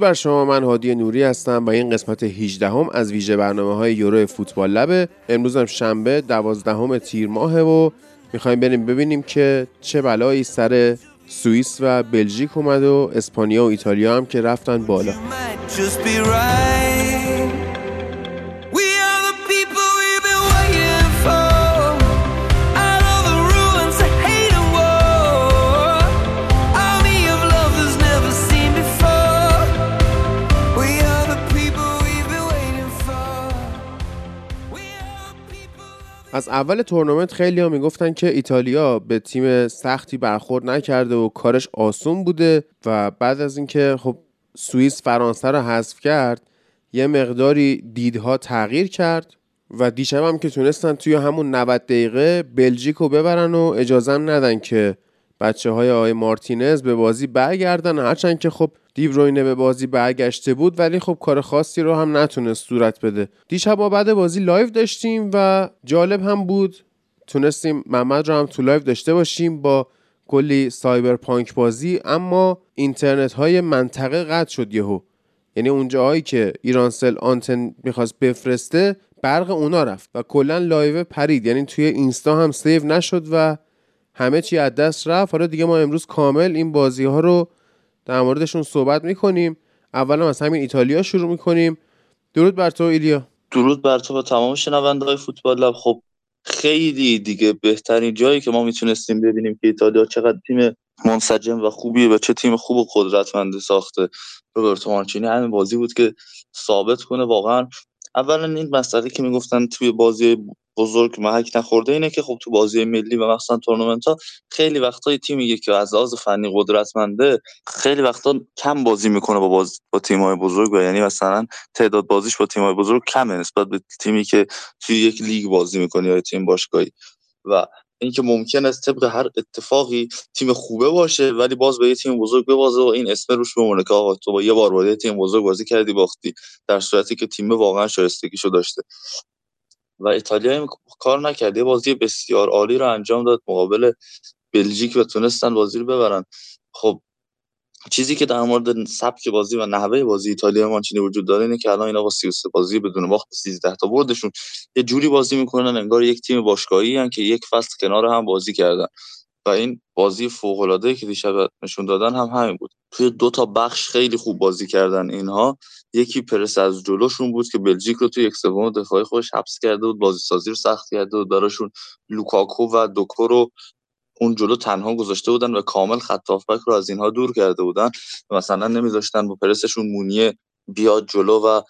بر شما من هادی نوری هستم و این قسمت 18 هم از ویژه برنامه های یورو فوتبال لبه. امروز هم شنبه 12 تیر ماهه و می‌خوایم بریم ببینیم که چه بلایی سر سوئیس و بلژیک اومد و اسپانیا و ایتالیا هم که رفتن بالا. از اول تورنمنت خیلی ها می‌گفتن که ایتالیا به تیم سختی برخورد نکرده و کارش آسون بوده و بعد از اینکه خب سوئیس فرانسه رو حذف کرد یه مقداری دیدها تغییر کرد و دیشب هم که تونستن توی همون 90 دقیقه بلژیک رو ببرن و اجازه ندن که بچه های آقای مارتینز به بازی برگردن. هرچند که خب دی‌بروینه به بازی برگشته بود ولی خب کار خاصی رو هم نتونست صورت بده. دیشب ما بعد بازی live داشتیم و جالب هم بود. تونستیم محمد رو هم تو live داشته باشیم با کلی cyberpunk بازی اما اینترنت های منطقه قطع شد یهو. یعنی اونجاهایی که ایرانسل آنتن می‌خواست بفرسته برق اونا رفت و کلا live پرید. یعنی توی اینستا هم save نشد و همه چی از دست رفت. حالا دیگه ما امروز کامل این بازی ها رو در موردشون صحبت می‌کنیم. اولا از همین ایتالیا شروع می‌کنیم. درود بر تو ایلیا. درود بر تو و تمام شنونده های فوتبال لب. خب خیلی دیگه بهترین جایی که ما می‌تونستیم ببینیم که ایتالیا چقدر تیم منسجم و خوبیه و چه تیم خوب و قدرتمندی ساخته. روبرتو مانچینی همین بازی بود که ثابت کنه واقعا. اولا این مسئله که می‌گفتن توی بازی بزرگ محک نخورده اینه که خب تو بازی ملی و مثلا تورنمنت ها خیلی وقتا تیمی که از لحاظ فنی قدرتمنده خیلی وقتا کم بازی می‌کنه با باز با تیم های بزرگ و یعنی مثلا تعداد بازیش با تیم های بزرگ کمه نسبت به تیمی که توی یک لیگ بازی می‌کنه یا تیم باشگاهی. و اینکه ممکن است طبق هر اتفاقی تیم خوبه باشه ولی باز به یه تیم بزرگ ببازه و این اسم روش بمونه که آقا تو با یه بار با تیم بزرگ بازی کردی باختی. در صورتی که تیم واقعا شایستگیشو داشته. و ایتالیا کار نکرد. یه بازی بسیار عالی رو انجام داد مقابل بلژیک و تونستن بازی رو ببرن. خب چیزی که در مورد سبک بازی و نحوه بازی ایتالیا مانچینی وجود داره اینه که الان اینا با 33 بازی بدون باخت 13 تا بردشون. یه جوری بازی می‌کنن انگار یک تیم باشگاهی هن که یک فصل کنار هم بازی کردن. و این بازی فوق العاده که دیشب نشون دادن هم همین بود. توی دو تا بخش خیلی خوب بازی کردن اینها. یکی پرس از جلوشون بود که بلژیک رو توی یک سوم دفاعی خودش حبس کرده بود بازی سازی رو سخت کرده بود. براشون لوکاکو و دوکو رو اون جلو تنها گذاشته بودن و کامل خط رو از اینها دور کرده بودن. مثلا نمیذاشتن با پرسشون مونیه بیاد جلو و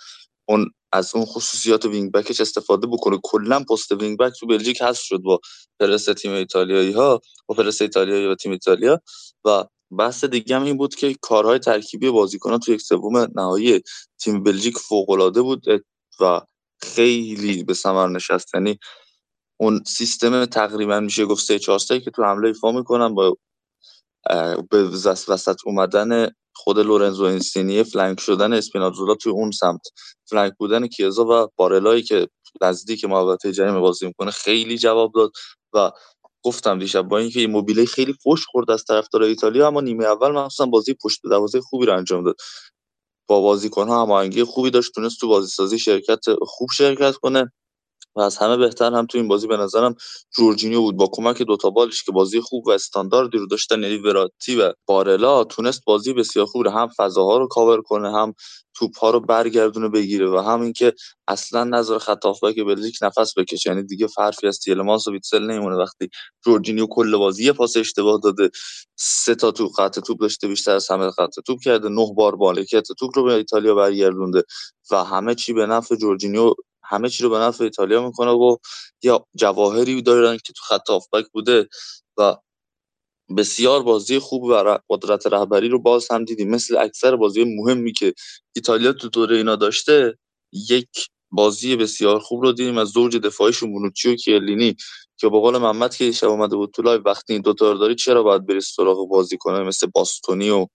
اون از اون خصوصیات wing-back ش استفاده بکنه. کلا پست wing-back تو بلژیک هست شد با پرس تیم ایتالیایی ها با پرس ایتالیایی و تیم ایتالیا و بحث دیگه هم این بود که کارهای ترکیبی بازیکنان تو یک سوم نهایی تیم بلژیک فوق العاده بود و خیلی به ثمر نشست. یعنی اون سیستم تقریبا میشه گفت 3 4 که تو حمله ایفا می‌کنن با به وسط اومدن خود لورنزو اینسینی flank شدن اسپیناتزولا تو اون سمت. flank بودن کیزا و بارلایی که نزدیک محوطه جریمه بازی می‌کنه خیلی جواب داد و گفتم دیشب با اینکه ایموبیله خیلی فوش خورد از طرفدار ایتالیا اما نیمه اول مخصوصا بازی پشت دروازه خوبی رو انجام داد. با بازیکن‌ها هماهنگی خوبی داشت تونست تو بازی سازی شرکت خوب شرکت کنه. و از همه بهتر هم تو این بازی به نظرم جورجینیو بود. با کمک دوتا بالش که بازی خوب و استانداردی رو داشتن یعنی وراتی و بارلا تونست بازی بسیار خوب رو هم فضاها رو کاور کنه هم توپ ها رو برگردونه بگیره و هم اینکه اصلا نظر خط که بلژیک نفس بکشه. یعنی دیگه حرفی از تیلمانس و ویتسل نمیمونه. وقتی جورجینیو کل بازی یه پاس اشتباه داده سه تا تو خط توپ داشته بیشتر از همه خط توپ کرده نه بار مالکیت توپ رو به ایتالیا برگردونده و همه چی به نفع جورجینیو همه چی رو به نفع ایتالیا می‌کنه و یا جواهری دارن که تو خط آفبک بوده و بسیار بازی خوب و قدرت رهبری رو باز هم دیدیم. مثل اکثر بازی مهمی که ایتالیا تو دوره اینا داشته یک بازی بسیار خوب رو دیدیم. از زوج دفاعیشون بونوچی و کیلینی که با قول محمد که شب اومده بود تو لایو وقتی این رو داری چرا باید بری سراغ بازی کنه؟ مثل باستونی و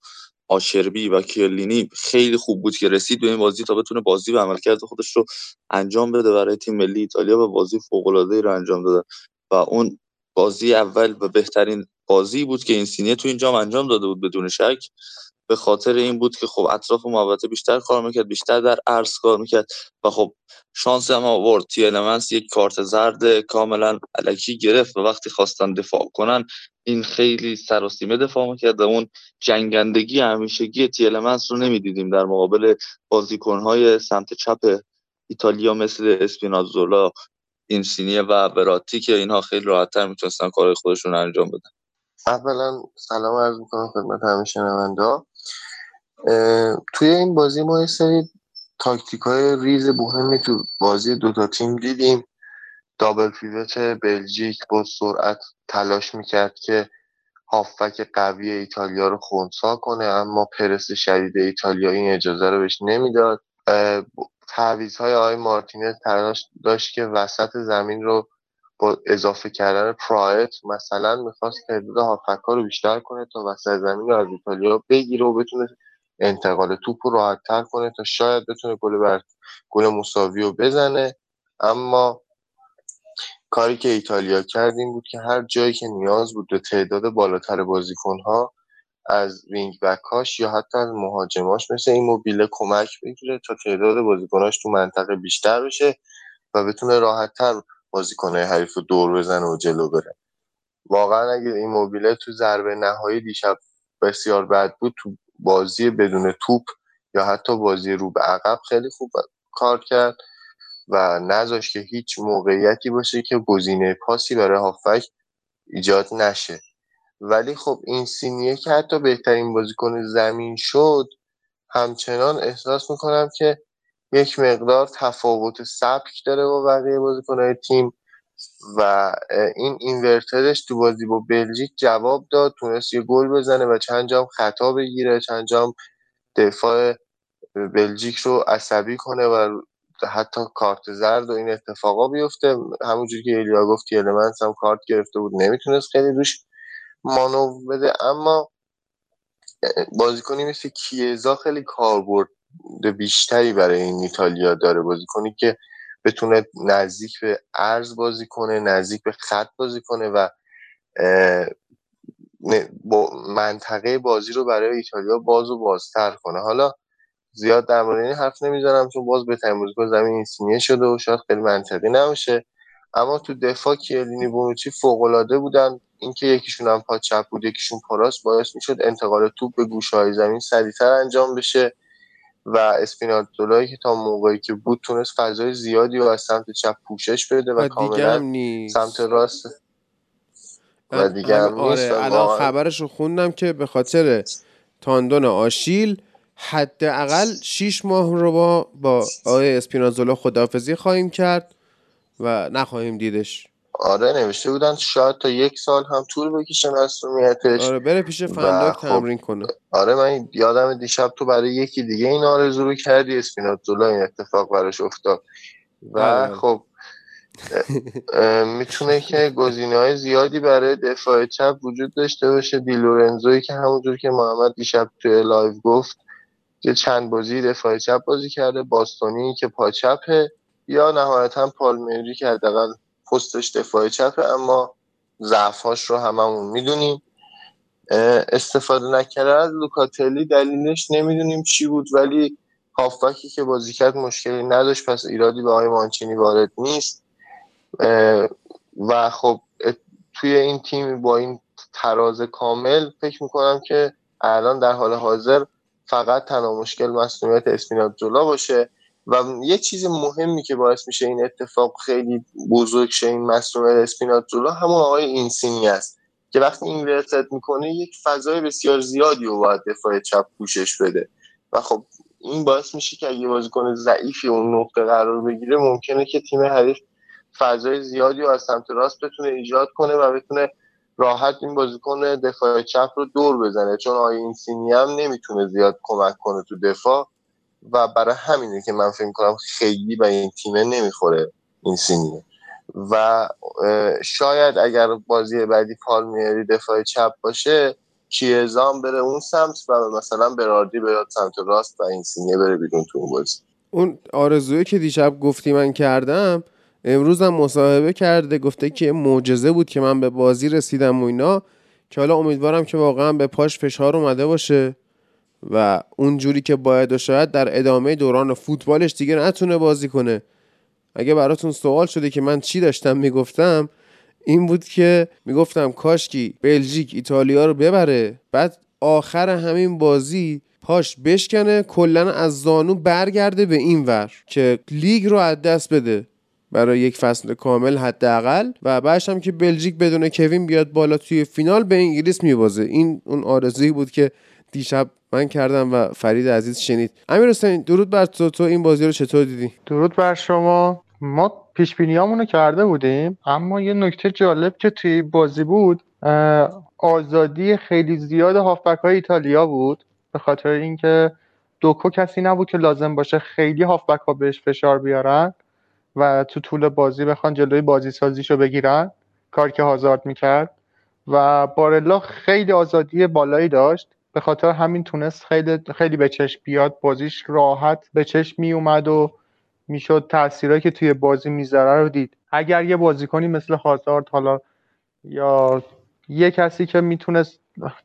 آشربی و کیلینی خیلی خوب بود که رسید به این بازی تا بتونه بازی و عملکرد خودش رو انجام بده برای تیم ملی ایتالیا و بازی فوق العاده رو انجام داده. و اون بازی اول و بهترین بازی بود که این سینیه تو اینجا انجام داده بود بدون شک. به خاطر این بود که خب اطراف محوطه بیشتر کار می‌کرد بیشتر در عرض کار می‌کرد و خب شانس هم آورد. تی یک کارت زرد کاملا علکی گرفت و وقتی خواستن دفاع کنن این خیلی سراسیمه دفاع می‌کرد و اون جنگندگی همیشگی تی رو نمی‌دیدیم در مقابل بازیکنهای سمت چپ ایتالیا مثل اسپینازولا اینسینیه و براتی که اینها خیلی راحتتر می‌تونستن کار خودشون انجام بدن. اولا سلام عرض می‌کنم خدمت همه شنوندا. توی این بازی ما یه سری تاکتیک های ریز مهمی تو بازی دوتا تیم دیدیم. دابل پیوت بلژیک با سرعت تلاش می‌کرد که هافک قوی ایتالیا رو خونسا کنه اما پرس شدید ایتالیا این اجازه رو بهش نمی‌داد. تعویض های آقای مارتینز تلاش داشت که وسط زمین رو با اضافه کردن پرایت مثلا می‌خواست تعداد هافک ها رو بیشتر کنه تا وسط زمین رو از ایتالیا بگیره و بتونه انتقال توپ رو راحت تر کنه تا شاید بتونه گل بر گل مساوی رو بزنه. اما کاری که ایتالیا کرد این بود که هر جایی که نیاز بود به تعداد بالاتر بازیکنها از وینگ بکاش یا حتی از مهاجماش مثل این موبیله کمک بگیره تا تعداد بازیکناش تو منطقه بیشتر بشه و بتونه راحتتر بازیکنهای حریف رو دور بزنه و جلو بره. واقعا اگه این موبیله تو ضربه نهایی دیشب بسیار بد بود تو بازی بدون توپ یا حتی بازی رو به عقب خیلی خوب کار کرد و نذاشت که هیچ موقعیتی باشه که گزینه پاسی برای هافک ایجاد نشه. ولی خب این سینیه که حتی بهترین بازیکن زمین شد همچنان احساس می‌کنم که یک مقدار تفاوت سبک داره با بقیه بازیکنهای تیم. و این اینورترش تو بازی با بلژیک جواب داد تونست یه گل بزنه و چند جام خطا بگیره چند جام دفاع بلژیک رو عصبی کنه و حتی کارت زرد و این اتفاقا بیفته. همونجور که ایلیا گفت المنس هم کارت گرفته بود نمی‌تونست خیلی روش مانو بده. اما بازیکنی مثل کیزا خیلی کاربرد بیشتری برای این ایتالیا داره. بازیکنی که بتونه نزدیک به ارز بازی کنه نزدیک به خط بازی کنه و منطقه بازی رو برای ایتالیا باز و بازتر کنه. حالا زیاد در مورد این حرف نمی‌زنم چون باز به بازیکن زمین اینسینیه شده و شاید خیلی منطقی نباشه. اما تو دفاع کیلینی بونوچی فوق العاده بودن. اینکه یکیشون هم پا چپ بود یکیشون پاراست باعث می‌شد انتقال توپ به گوشه های زمین سریعتر انجام بشه. و اسپیناتزولایی که تا موقعی که بود تونست فضای زیادی رو از سمت چپ پوشش بده و, کاملا سمت راست. و دیگه هم آره الان خبرش رو خوندم که به خاطر تاندون آشیل حداقل 6 ماه رو با با آقای اسپینازولا خداحافظی خواهیم کرد و نخواهیم دیدش. آره نوشته بودن شاید تا یک سال هم طول بکشه مسئولیتش آره بره پیش فندق خب تمرین کنه. آره من یادم دیشب تو برای یکی دیگه این آرزو رو کردی اسپیناتزولا این اتفاق براش افتاد. و آره. خب می‌تونه که گزینه های زیادی برای دفاع چپ وجود داشته باشه. دی‌لورنزویی که همونجور که محمد دیشب توی live گفت که چند بازی دفاع چپ بازی کرده. باستونی که پا چپه یا نهایتا پالمیری که حداقل پستش دفاع چپه اما ضعفاش رو هممون می‌دونیم. استفاده نکرده. از لوکاتلی دلیلش نمی‌دونیم چی بود ولی هافبکی که بازی کرد مشکلی نداشت پس ایرادی به آقای مانچینی وارد نیست. و خب توی این تیم با این تراز کامل فکر می‌کنم که الان در حال حاضر فقط تنها مشکل مسئولیت اسپینات جلا باشه. و یه چیز مهمی که باعث میشه این اتفاق خیلی بزرگ شه این مسئولیت اسپینات جلا همون آقای اینسینی است که وقتی این ورتت می‌کنه یک فضای بسیار زیادی رو باید دفاع چپ پوشش بده. و خب این باعث میشه که اگه بازیکن ضعیفی اون نقطه قرار بگیره ممکنه که تیم حریف فضای زیادی رو از سمت راست بتونه ایجاد کنه و بتونه راحت این بازیکن دفاع چپ رو دور بزنه. چون آقای اینسینی هم نمی‌تونه زیاد کمک کنه تو دفاع. و برای همینه که من فکر کنم خیلی به این تیمه نمی‌خوره اینسینیه و شاید اگر بازی بعدی پالمیری دفاع چپ باشه کیزام بره اون سمت و مثلا براردی بیاد سمت راست و اینسینیه بره بیرون تو اون بازی. اون آرزویی که دیشب گفتی من کردم امروز هم مصاحبه کرده گفته که معجزه بود که من به بازی رسیدم و اینا که حالا امیدوارم که واقعا به پاش فشار اومده باشه. و اونجوری که باید و شاید در ادامه دوران فوتبالش دیگه نتونه بازی کنه. اگه براتون سوال شده که من چی داشتم می‌گفتم این بود که می‌گفتم کاشکی بلژیک ایتالیا رو ببره بعد آخر همین بازی پاش بشکنه کلا از زانو برگرده به این ور که لیگ رو از دست بده برای یک فصل کامل حداقل. و بعدش هم که بلژیک بدون کوین بیاد بالا توی فینال به انگلیس میبازه. این اون آرزویی بود که دیشب من کردم و فرید عزیز شنید. امیر حسین درود بر تو. تو این بازی رو چطور دیدی؟ درود بر شما. ما پیش رو کرده بودیم اما یه نکته جالب که توی بازی بود آزادی خیلی زیاد هافبک های ایتالیا بود به خاطر اینکه دوکو کسی نبود که لازم باشه خیلی هافبک ها بهش فشار بیارن و تو طول بازی بخوان جلوی بازی سازیشو بگیرن کار که هازارد می‌کرد. و بارلا خیلی آزادی بالایی داشت. به خاطر همین تونست خیلی خیلی به چشم بیاد. بازیش راحت به چشم می اومد و می‌شد تاثیرهایی که توی بازی می‌ذاره رو دید. اگر یه بازیکنی مثل هازارد حالا یا یه کسی که می‌تونست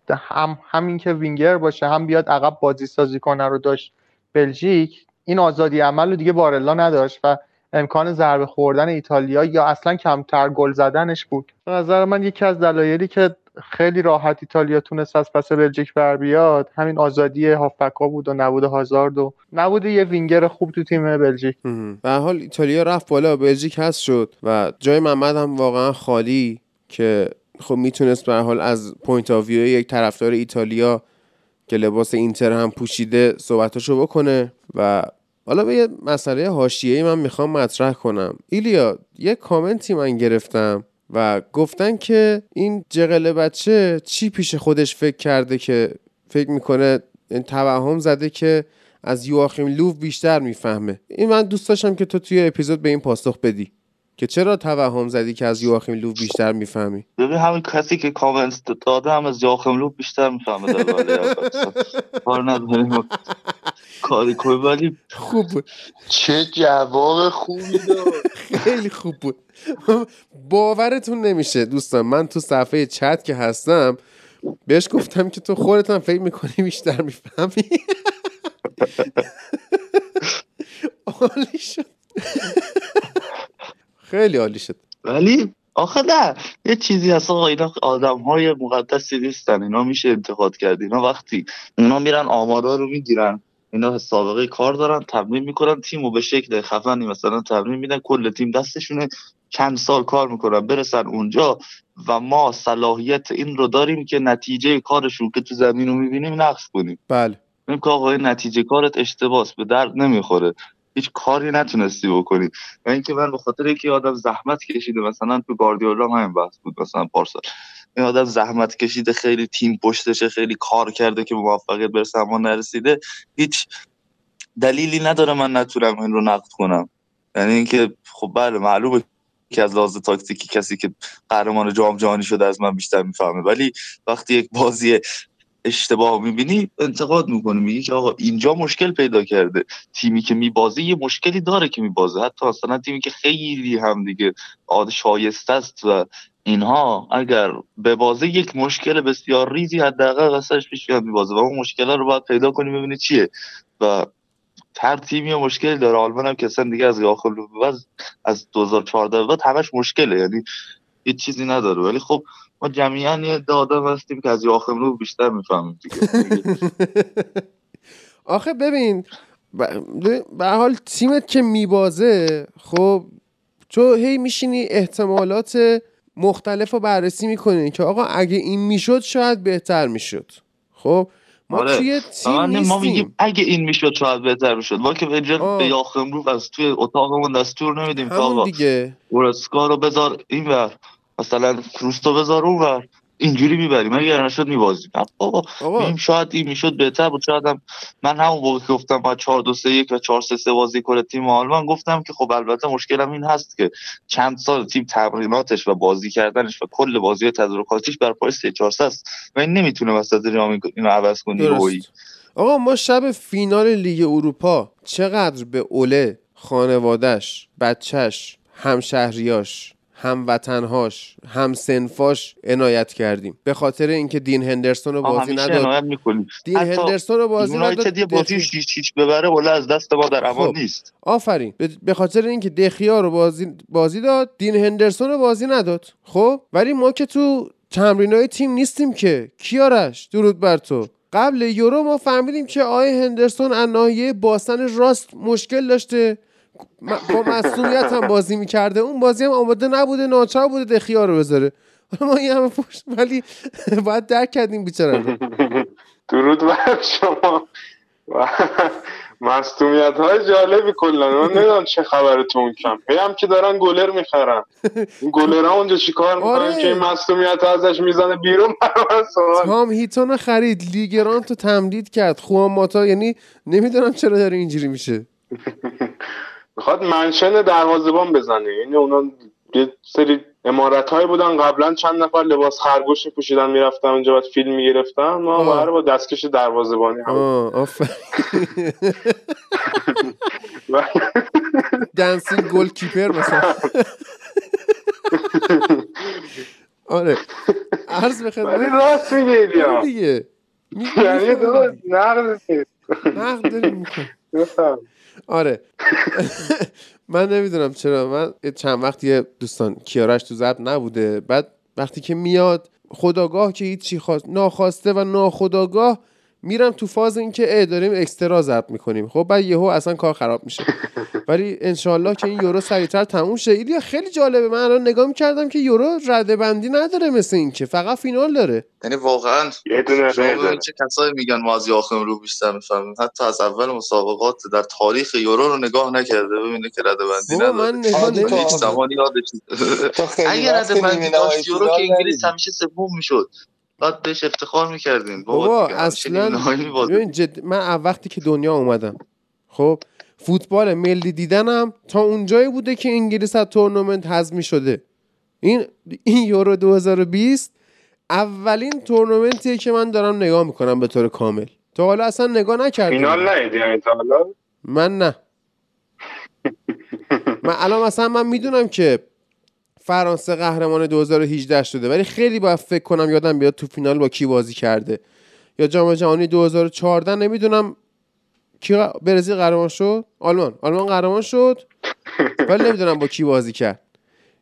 هم همین که وینگر باشه هم بیاد عقب بازی سازی کنه رو داشت بلژیک این آزادی عمل رو دیگه بارلا نداشت و امکان ضربه خوردن ایتالیا یا اصلا کمتر گل زدنش بود. به نظر من یکی از دلایلی که خیلی راحت ایتالیا تونست از پس بلژیک بر بیاد. همین آزادی هافبکا بود و نبود هازارد و نبود یه وینگر خوب تو تیم بلژیک. به حال ایتالیا رفت بالا بلژیک هست شد و جای محمد هم واقعا خالی که خب می‌تونست به حال از point of یک طرفدار ایتالیا که لباس اینتر هم پوشیده صحبتاشو بکنه و حالا به یه مسئله حاشیه‌ای من می‌خوام مطرح کنم. ایلیا یه کامنتی من گرفتم. و گفتن که این جغل بچه چی پیش خودش فکر کرده که فکر می‌کنه؟ این توهم زده که از یواخیم لوف بیشتر می‌فهمه. این من دوست داشتم که تو توی اپیزود به این پاسخ بدی که چرا توهم زدی که از یواخیم لوف بیشتر می‌فهمی؟ ببین همین کسی که کامنت داده هم از یواخیم لوف بیشتر می‌فهمه کار نداریم. کاری کنی ولی خوب بود. چه جواب خوبی داد. خیلی خوب بود. باورتون نمیشه دوستان. من تو صفحه چت که هستم بهش گفتم که تو خودت هم فکر می‌کنی بیشتر می‌فهمی. عالی شد. خیلی عالی شد. ولی آخه نه یه چیزی هست آقا اینا آدم های مقدسی نیستن. اینا میشه انتقاد کرد. اینا وقتی اینا میرن آمارا رو می‌گیرن. اینا سابقه کار دارن تمرین می‌کنن تیم و به شکل خفنی مثلا تمرین میدن کل تیم دستشونه. چند سال کار می‌کنن برسن اونجا و ما صلاحیت این رو داریم که نتیجه کارشون که تو زمین رو می‌بینیم نقص کنیم. بله. که آقای نتیجه کارت اشتباس به درد نمی‌خوره. هیچ کاری نتونستی بکنی. و اینکه من به خاطر اینکه آدم زحمت کشیده مثلا تو گاردیولا همین بحث بود مثلا پارسال. این آدم زحمت کشیده خیلی تیم پشتشه خیلی کار کرده که موفقیت برسه اما نرسیده. هیچ دلیلی نداره من نتونم این رو نقد کنم. یعنی اینکه خب بله معلومه که از لحاظ تاکتیکی کسی که قهرمان جام جهانی شده از من بیشتر می‌فهمه. ولی وقتی یک بازی اشتباه می‌بینی انتقاد می‌کنی. میگی که آقا اینجا مشکل پیدا کرده. تیمی که میبازه یه مشکلی داره که میبازه. حتی اصلا تیمی که خیلی هم دیگه شایسته است و اینها اگر به بازه یک مشکل بسیار ریزی حداقل واسش پیش بیاد میبازه و اون مشکل رو باید پیدا کنی ببینی چیه. و هر تیمی مشکل داره. آلمان هم که دیگه از آخر از 2014 بعد همش مشکله. یعنی هیچ چیزی نداره. ولی خب ما جمعیا یه داده هستیم که از یاخم رو بیشتر می‌فهمیم دیگه. آخه ببین به حال تیمت که میبازه خب تو هی میشینی احتمالات مختلف رو بررسی می‌کنی که آقا اگه این می‌شد شاید بهتر می‌شد. خب ما آره. توی تیم ما میگیم اگه این می‌شد شاید بهتر می‌شد. ما که به به یاخم رو از توی اتاقمون دستور نمیدیم که آقا دیگه. رو بذار این ور مثلا کروستو بذار اون اینجوری می‌بریم اگر نشد میبازیم بابا. این شاید این می‌شد بهتر بود. شاید هم من همون موقع که گفتم با 4 2 3 1 و 4 3 3 بازی کنه تیم آلمان گفتم که خب البته مشکلم این هست که چند سال تیم تمریناتش و بازی کردنش و کل بازی تدارکاتیش بر پای 3 4 است. و این نمی‌تونه وسط رام اینو عوض کنه آقا ما شب فینال لیگ اروپا چقدر به اوله خانوادش بچهش همشهریاش هموطنهاش همسنفاش عنایت کردیم. به خاطر اینکه دین هندرسون رو بازی نداد. دین هندرسون رو بازی نداد یه بازی شیش ببره ولی از دست ما در امان خب. نیست. آفرین. به- خاطر اینکه دخیا رو بازی بازی داد دین هندرسون رو بازی نداد. خب ولی ما که تو تمرینای تیم نیستیم که. کیارش درود بر تو. قبل یورو ما فهمیدیم که آقای هندرسون از ناحیه باسن راست مشکل داشته. با مسئولیت هم بازی می‌کرده. اون بازی هم آماده نبوده ناچار بوده دخیا رو بذاره. حالا ما این همه پشت ولی باید درک کردیم بیچاره رو. درود بر شما. مصومیت های جالبی کلا. من نمی‌دونم چه خبره تو اون کم. هم که دارن گلر می‌خرن. این گلر ها اونجا چیکار می‌کنن آره. که این مصومیت ازش می‌زنه بیرون؟ تام هیتون رو خرید. لیگرانت رو تمدید کرد. خوان ماتا یعنی نمی‌دونم چرا داره اینجوری میشه. می‌خواد منشن دروازبان بزنه. یعنی اونا یه سری امارت هایی بودن. قبلا چند نفر لباس خرگوش پوشیدن می‌رفتن اونجا بعد فیلم می‌گرفتن. ما آه. قراره با دستکش دروازبانی هم دنسینگ گل کیپر مثلا. آره. عرض به ولی راست میگه ایلیا. دیگه. می- یعنی دو. نقد نیست. نقد داریم می‌کنیم. آره. من نمی‌دونم چرا. من چند وقت یه دوستان کیارش تو ضبط نبوده. بعد وقتی که میاد خداگاه که هیچی خواست ناخواسته و ناخداگاه میرم تو فاز اینکه اه داریم اکسترا ضبط می‌کنیم. خب بعد یهو اصلا کار خراب میشه. ولی انشالله که این یورو سریعتر تموم شه. ایلیا خیلی جالبه. من الان نگاه می‌کردم که یورو رده بندی نداره مثل این که. فقط فینال داره. یعنی واقعا یه دونه. چه کسایی میگن ما از یاخم رو بیشتر می‌فهمیم. حتی از اول مسابقات در تاریخ یورو رو نگاه نکرده ببینه که رده بندی نداره. من نگاه هیچ. زمانی یادش وقت رده بندی داشت یورو که انگلیس. همیشه سوم می‌شد. بعد بهش افتخار می‌کردیم. بابا نیمه اصلا. ببین جد... من از وقتی که دنیا اومدم خب فوتبال ملی دیدنم تا اونجایی بوده که انگلیس از تورنمنت حذف شده این این یورو 2020 اولین تورنمنتیه که من دارم نگاه می‌کنم به طور کامل. تا حالا اصلا نگاه نکردم. فینال ندیدی یعنی تا حالا؟ من نه. من الان مثلا من می‌دونم که فرانسه قهرمان 2018 شده. ولی خیلی باید فکر کنم یادم بیاد تو فینال با کی بازی کرده. یا جام جهانی 2014 نمی‌دونم کی برزیل قهرمان شد؟ آلمان. آلمان قهرمان شد. ولی نمی‌دونم با کی بازی کرد.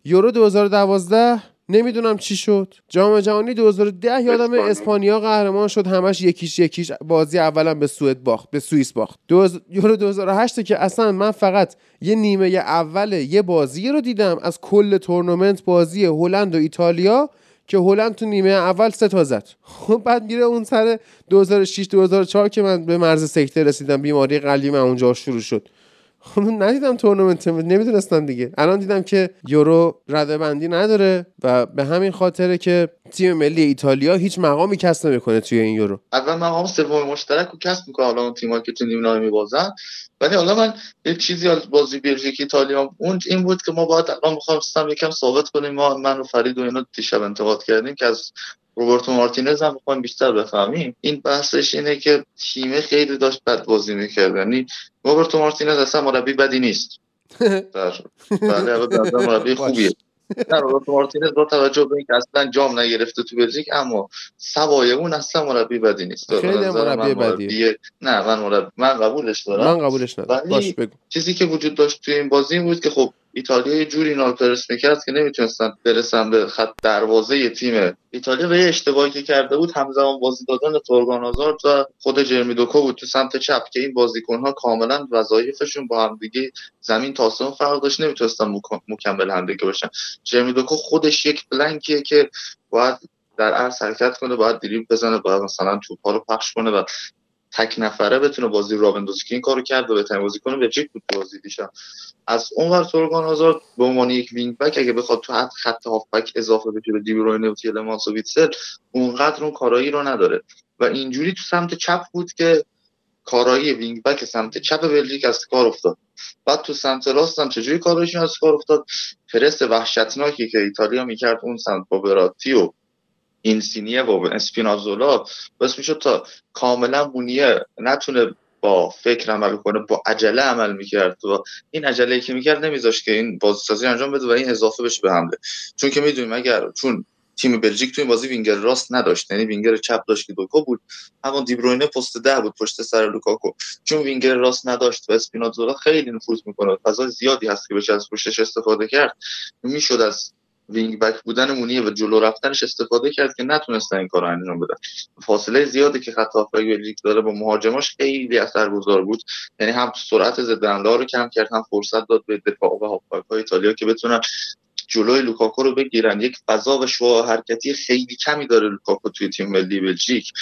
یورو 2012 نمی‌دونم چی شد. جام جهانی 2010 یادم اسپانیا. قهرمان شد همش یکیش یکیش بازی اولا به سوئد باخت به سوئیس باخت. دوز... یورو 2008 که اصلا من فقط یه نیمه اول یه بازی رو دیدم از کل تورنمنت بازی هلند و ایتالیا که هلند تو نیمه اول سه تا زد. خب بعد میره اون سر 2006 2004 که من به مرز سکته رسیدم بیماری قلبی من اونجا شروع شد. خب ندیدم تورنمنت نمی‌دونستم دیگه. الان دیدم که یورو رده بندی نداره و به همین خاطره که تیم ملی ایتالیا هیچ مقامی کسب نمی‌کنه توی این یورو. اول مقام سوم مشترک رو کسب می‌کنه. حالا اون تیمایی که تو نیمه نهایی میبازن. ولی حالا من یه چیزی از بازی بلژیک ایتالیا اون این بود که ما باید الان می‌خواستم یکم ثابت کنیم ما من و فرید و اینا دیشب انتقاد کردیم که از روبرتو مارتینز هم می‌خوایم بیشتر بفهمیم. این بحثش اینه که تیم خیلی داشت بد بازی می‌کرد. یعنی روبرتو مارتینز اصلا مربی بدی نیست. بله مربی. خوبیه. نه روبرتو مارتینز با توجه به اینکه اصلا جام نگرفته تو بلژیک اما سوای اون اصلا مربی بدی نیست. خیلی مربی من بدیه. نه من مربی من قبولش دارم. من قبولش ندارم. ولی- باش بگو. چیزی که وجود داشت توی این بازی بود که خب ایتالیا یه جوری اینا پرس می‌کرد که نمی‌تونستن برسن به خط دروازه یه تیم. ایتالیا به یه اشتباهی که کرده بود همزمان بازی دادن تورگان آزارد و خود جرمی دوکو بود تو سمت چپ که این بازیکنها کاملا وظایفشون با هم دیگه زمین تا آسمون فرق داشت نمی‌تونستن مک- مکمل هم دیگه باشن. جرمی دوکو خودش یک بلنکیه که باید در عرض حرکت کنه باید دریبل بزنه باید مثلا توپا رو پخش کنه و تک نفره بتونه بازی رو بندازه که این کارو کرد و بهترین بازیکن بلژیک بود بازی دیشب. از اون ور تورگان آزارد به عنوان یک وینگ بک اگه بخواد تو خط هافبک اضافه بشه به دیبروینه و تیلمانس و ویتسل اونقدر اون کارایی رو نداره. و اینجوری تو سمت چپ بود که کارایی وینگ بک سمت چپ بلژیک از کار افتاد. بعد تو سمت راست هم چجوری کارایشون از کار افتاد؟ پرس وحشتناکی که ایتالیا می‌کرد اون سمت با وراتی و اینسینیه و اسپینازولا باعث می‌شد تا کاملا مونیه نتونه با فکر عمل کنه با عجله عمل می‌کرد و این عجله که می‌کرد نمیذاشت که این بازیسازی انجام بده و این اضافه بشه به حمله. چون که می‌دونیم اگر چون تیم بلژیک تو این بازی وینگر راست نداشت یعنی وینگر چپ داشت که دوکو بود اما دیبروینه پست ده بود پشت سر لوکاکو. چون وینگر راست نداشت و اسپینازولا خیلی نفوذ می‌کنه فضای زیادی هست که بشه از پشتش استفاده کرد می‌شد از وینگ بک بودن مونیه و جلو رفتنش استفاده کرد که نتونستن این کار انجام بدن فاصله زیادی که خط هافبک داره با مهاجماش خیلی اثرگذار بود. یعنی هم سرعت ضد رو کم کرد هم فرصت داد به دفاع و هافبک های ایتالیا که بتونن جلوی لوکاکو رو بگیرن. یک فضا و شعاع حرکتی خیلی کمی داره لوکاکو توی تیم ملی بلژیک.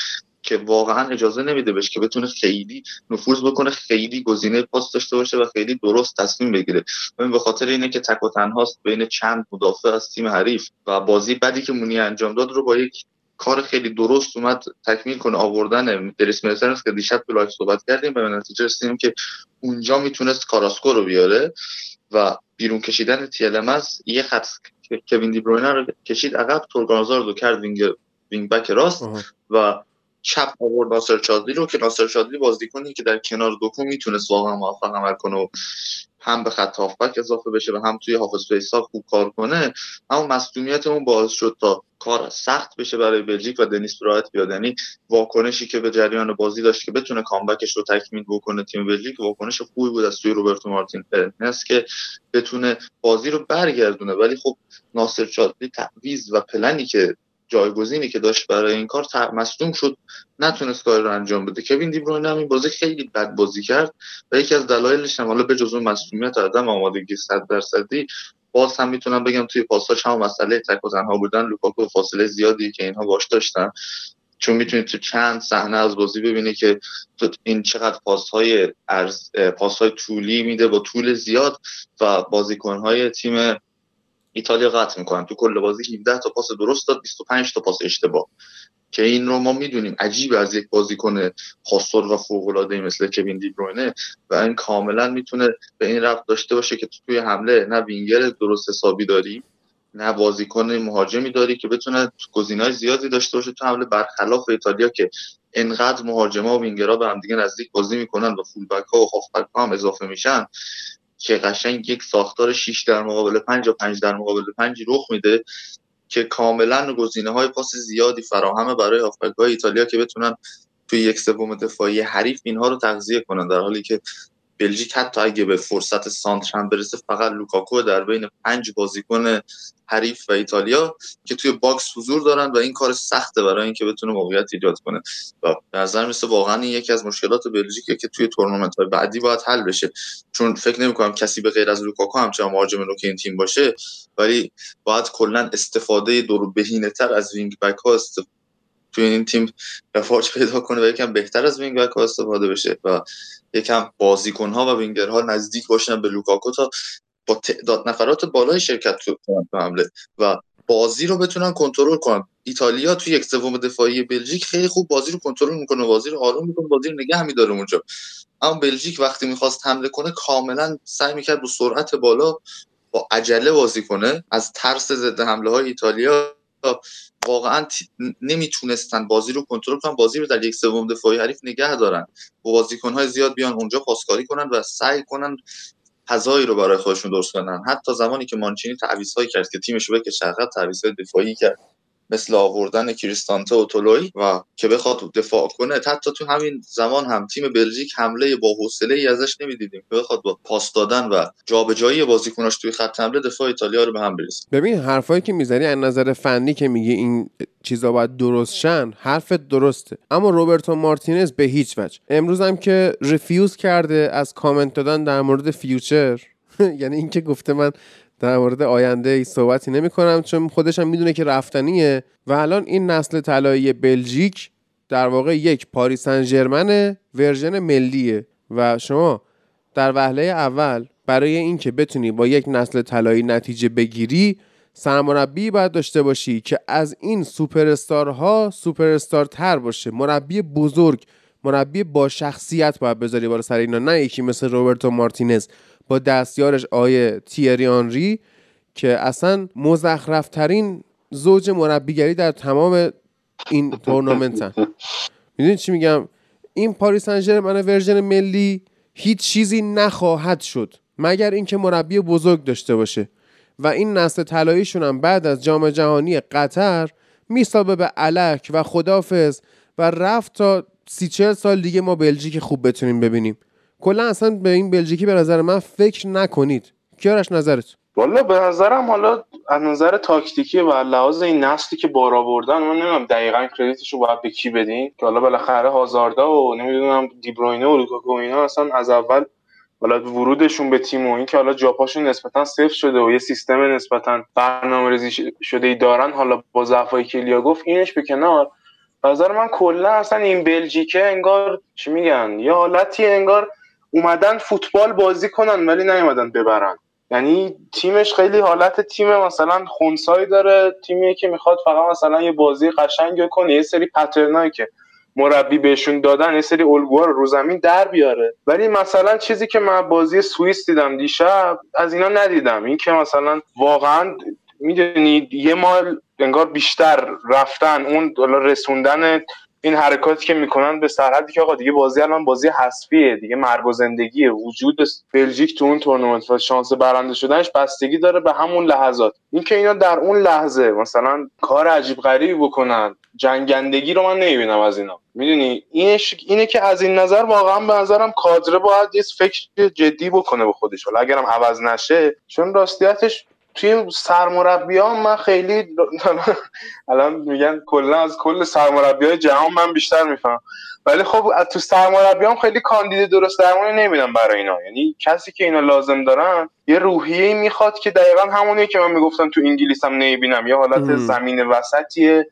که واقعا اجازه نمیده بهش که بتونه خیلی نفوذ بکنه خیلی گزینه پاس داشته باشه و خیلی درست تصمیم بگیره. ببین به خاطر اینه که تک و تنهاست بین چند مدافع از تیم حریف و بازی بدی که مونیه انجام داد رو با یک کار خیلی درست اومد تکمیل کنه. آوردن دریس مرتنس که دیشب تو live صحبت کردیم و به نتیجه رسیدیم که اونجا می‌تونست کاراسکو رو بیاره و بیرون کشیدن تیلمانس یه خط کوین دی بروینه رو کشید عقب تورگان آزارد رو کرد وینگ وینگ بک راست و چپ آورد ناصر شادلی رو که ناصر شادلی بازیکنی که در کنار دوکو می‌تونست واقعا موفق عمل کنه و هم به خط هافبک اضافه بشه و هم توی half space ها خوب کار کنه اما مسئولیت اون باعث شد تا کار سخت بشه برای بلژیک و دنیس پرات بیاد. یعنی واکنشی که به جریان بازی داشت که بتونه comeback ش رو تکمیل بکنه تیم بلژیک واکنش خوبی بود از سوی روبرتو مارتینز که بتونه بازی رو برگردونه. ولی خب ناصر شادلی تعویض و پلنی که جایگزینی که داشت برای این کار مصدوم شد. نتونست کار رو انجام بده. کوین دی بروینه هم این بازی خیلی بد بازی کرد و یکی از دلایلش هم حالا به جز اون مسئولیت عدم آمادگی 100 درصدی باز هم می‌تونم بگم توی پاساش هم مسئله تک و بودن لوکاکو فاصله زیادی که اینها باش داشتن. چون می‌تونید تو چند صحنه از بازی ببینید که این چقدر پاس های پاس طولی میده با طول زیاد و بازیکن های تیم ایتالیا قطع می‌کنن. تو کل بازی 17 تا پاس درست داد 25 تا پاس اشتباه. که این رو ما می‌دونیم عجیب از یک بازیکن خاصر و فوق العاده مثل کوین دی بروینه و این کاملا می‌تونه به این رفت داشته باشه که توی حمله نه وینگر درست حسابی داری نه بازیکن مهاجمی داری که بتونه گزینه‌های زیادی داشته باشه تو حمله. برخلاف ایتالیا که انقدر مهاجما و وینگرها به هم دیگه نزدیک بازی می‌کنن و فولبک ها و هافبک ها هم اضافه میشن که قشنگ یک ساختار 6 در مقابل 5 یا 5 در مقابل 5 رخ میده که کاملا گزینه های پاس زیادی فراهمه برای های ایتالیا که بتونن توی یک سوم دفاعی حریف اینها رو تغذیه کنن در حالی که بلژیک حتی اگه به فرصت سانتر هم برسه فقط لوکاکو در بین پنج بازیکن حریف و ایتالیا که توی box حضور دارن و این کار سخته برای اینکه بتونه موقعیت ایجاد کنه. و به نظر میرسه واقعا این یکی از مشکلات بلژیکه که توی تورنمنت های بعدی باید حل بشه. چون فکر نمی کنم کسی به غیر از لوکاکو همچنان مهاجم نوک این تیم باشه ولی باید کلا استفاده دور بهینه تر از وینگ بک ها توی این تیم رواج پیدا کنه و یکم بهتر از وینگ استفاده بشه و یکم بازیکن ها و وینگر ها نزدیک باشن به لوکاکو تا با تعداد نفرات بالای شرکت تو حمله و بازی رو بتونن کنترل کنن. ایتالیا توی یک سوم دفاعی بلژیک خیلی خوب بازی رو کنترل می‌کنه بازی رو آروم می‌کنه بازی رو نگه میداره اونجا. اما بلژیک وقتی می‌خواست حمله کنه کاملا سعی می‌کرد با سرعت بالا با عجله بازی کنه. از ترس ضد حمله های ایتالیا واقعا نمی‌تونستن بازی رو کنترل کنن. بازی رو در یک سوم دفاعی حریف نگه دارن. با بازیکن‌های زیاد بیان اونجا پاسکاری کنن و سعی کنن فضایی رو برای خودشون درست کنن. حتی زمانی که مانچینی تعویض‌هایی کرد که تیمش رو بکشه عقب تعویض‌های دفاعی کرد. مثل آوردن کریستانته و تولوی و که بخواد دفاع کنه. حتی تو همین زمان هم تیم بلژیک حمله با حوصله ای ازش نمی‌دیدیم. که بخواد با پاس دادن و جابجایی بازیکناش توی خط حمله دفاع ایتالیا رو به هم برسه. ببین حرفایی که می‌زنی از نظر فنی که میگی این چیزا باید درست شن حرفت درسته. اما روبرتو مارتینز به هیچ وجه. امروز هم که refuse کرده از کامنت دادن در مورد future. یعنی اینکه گفته من در مورد آینده ای صحبتی نمی کنم چون خودش هم می‌دونه که رفتنیه. و الان این نسل طلایی بلژیک در واقع یک پاریس سن version ملیه. و شما در وهله اول برای اینکه بتونی با یک نسل طلایی نتیجه بگیری سرمربی باید داشته باشی که از این سوپر ها سوپر تر باشه. مربی بزرگ مربی با شخصیت باید بذاری بالا سر اینا نه یکی مثل روبرتو مارتینز. با دستیارش آیه تیری آنری که اصلا مزخرفترین زوج مربیگری در تمام این تورنمنتن. می‌دونید چی میگم؟ این پاریس سن version ملی هیچ چیزی نخواهد شد مگر اینکه مربی بزرگ داشته باشه و این نسل طلاییشون هم بعد از جام جهانی قطر میسابه به الک و خدافظ و رفت تا سی چل سال دیگه ما بلژیک خوب بتونیم ببینیم. کلا اصلا به این بلژیکی به نظر من فکر نکنید. کیارش نظرت؟ والا به نظرم حالا از نظر تاکتیکی و لحاظ این نسلی که بار آوردن من نمی‌دونم دقیقا credit ش رو باید به کی بدین. که حالا بالاخره هازاردا و نمی‌دونم دیبروینه و لوکاکو اینا اصلا از اول حالا ورودشون به تیم و این که حالا جاپاشون نسبتا صفر شده و یه سیستم نسبتا برنامه‌ریزی شده ای دارن. حالا با ضعفای کلیا گفت اینش به کنار. نظر من کلا اصلا این بلژیکه انگار چی میگن؟ یه حالتی انگار اومدن فوتبال بازی کنن ولی نیومدن ببرن. یعنی تیمش خیلی حالت تیم مثلا خونسایی داره تیمی که می‌خواد فقط مثلا یه بازی قشنگ کنه. یه سری پترنایی که مربی بهشون دادن یه سری الگوها رو زمین در بیاره. ولی مثلا چیزی که من بازی سوئیس دیدم دیشب از اینا ندیدم. این که مثلا واقعا می‌دونید یه مال انگار بیشتر رفتن اون رسوندن این حرکاتی که می‌کنن به سرحدی که آقا دیگه بازی الان بازی حذفیه دیگه مرگ و زندگیه. وجود بلژیک تو اون تورنمنت و شانس برنده شدنش بستگی داره به همون لحظات. اینکه اینا در اون لحظه مثلا کار عجیب غریبی بکنن جنگندگی رو من نمی‌بینم از اینا. می‌دونی؟ اینش اینه که از این نظر واقعا به نظرم کادره باید یه فکر جدی بکنه به خودش. حالا اگرم عوض نشه چون راستیتش توی سرمربی ها من خیلی الان میگن کلا از کل سرمربی های جهان من بیشتر میفهم ولی خب تو سرمربی هم خیلی کاندید درست درمانی نمیدم برای اینا. یعنی کسی که اینا لازم دارن یه روحیه می‌خواد که دقیقا همونیه که من می‌گفتم تو انگلیس هم نمی‌بینم. یه حالت زمین وسطیه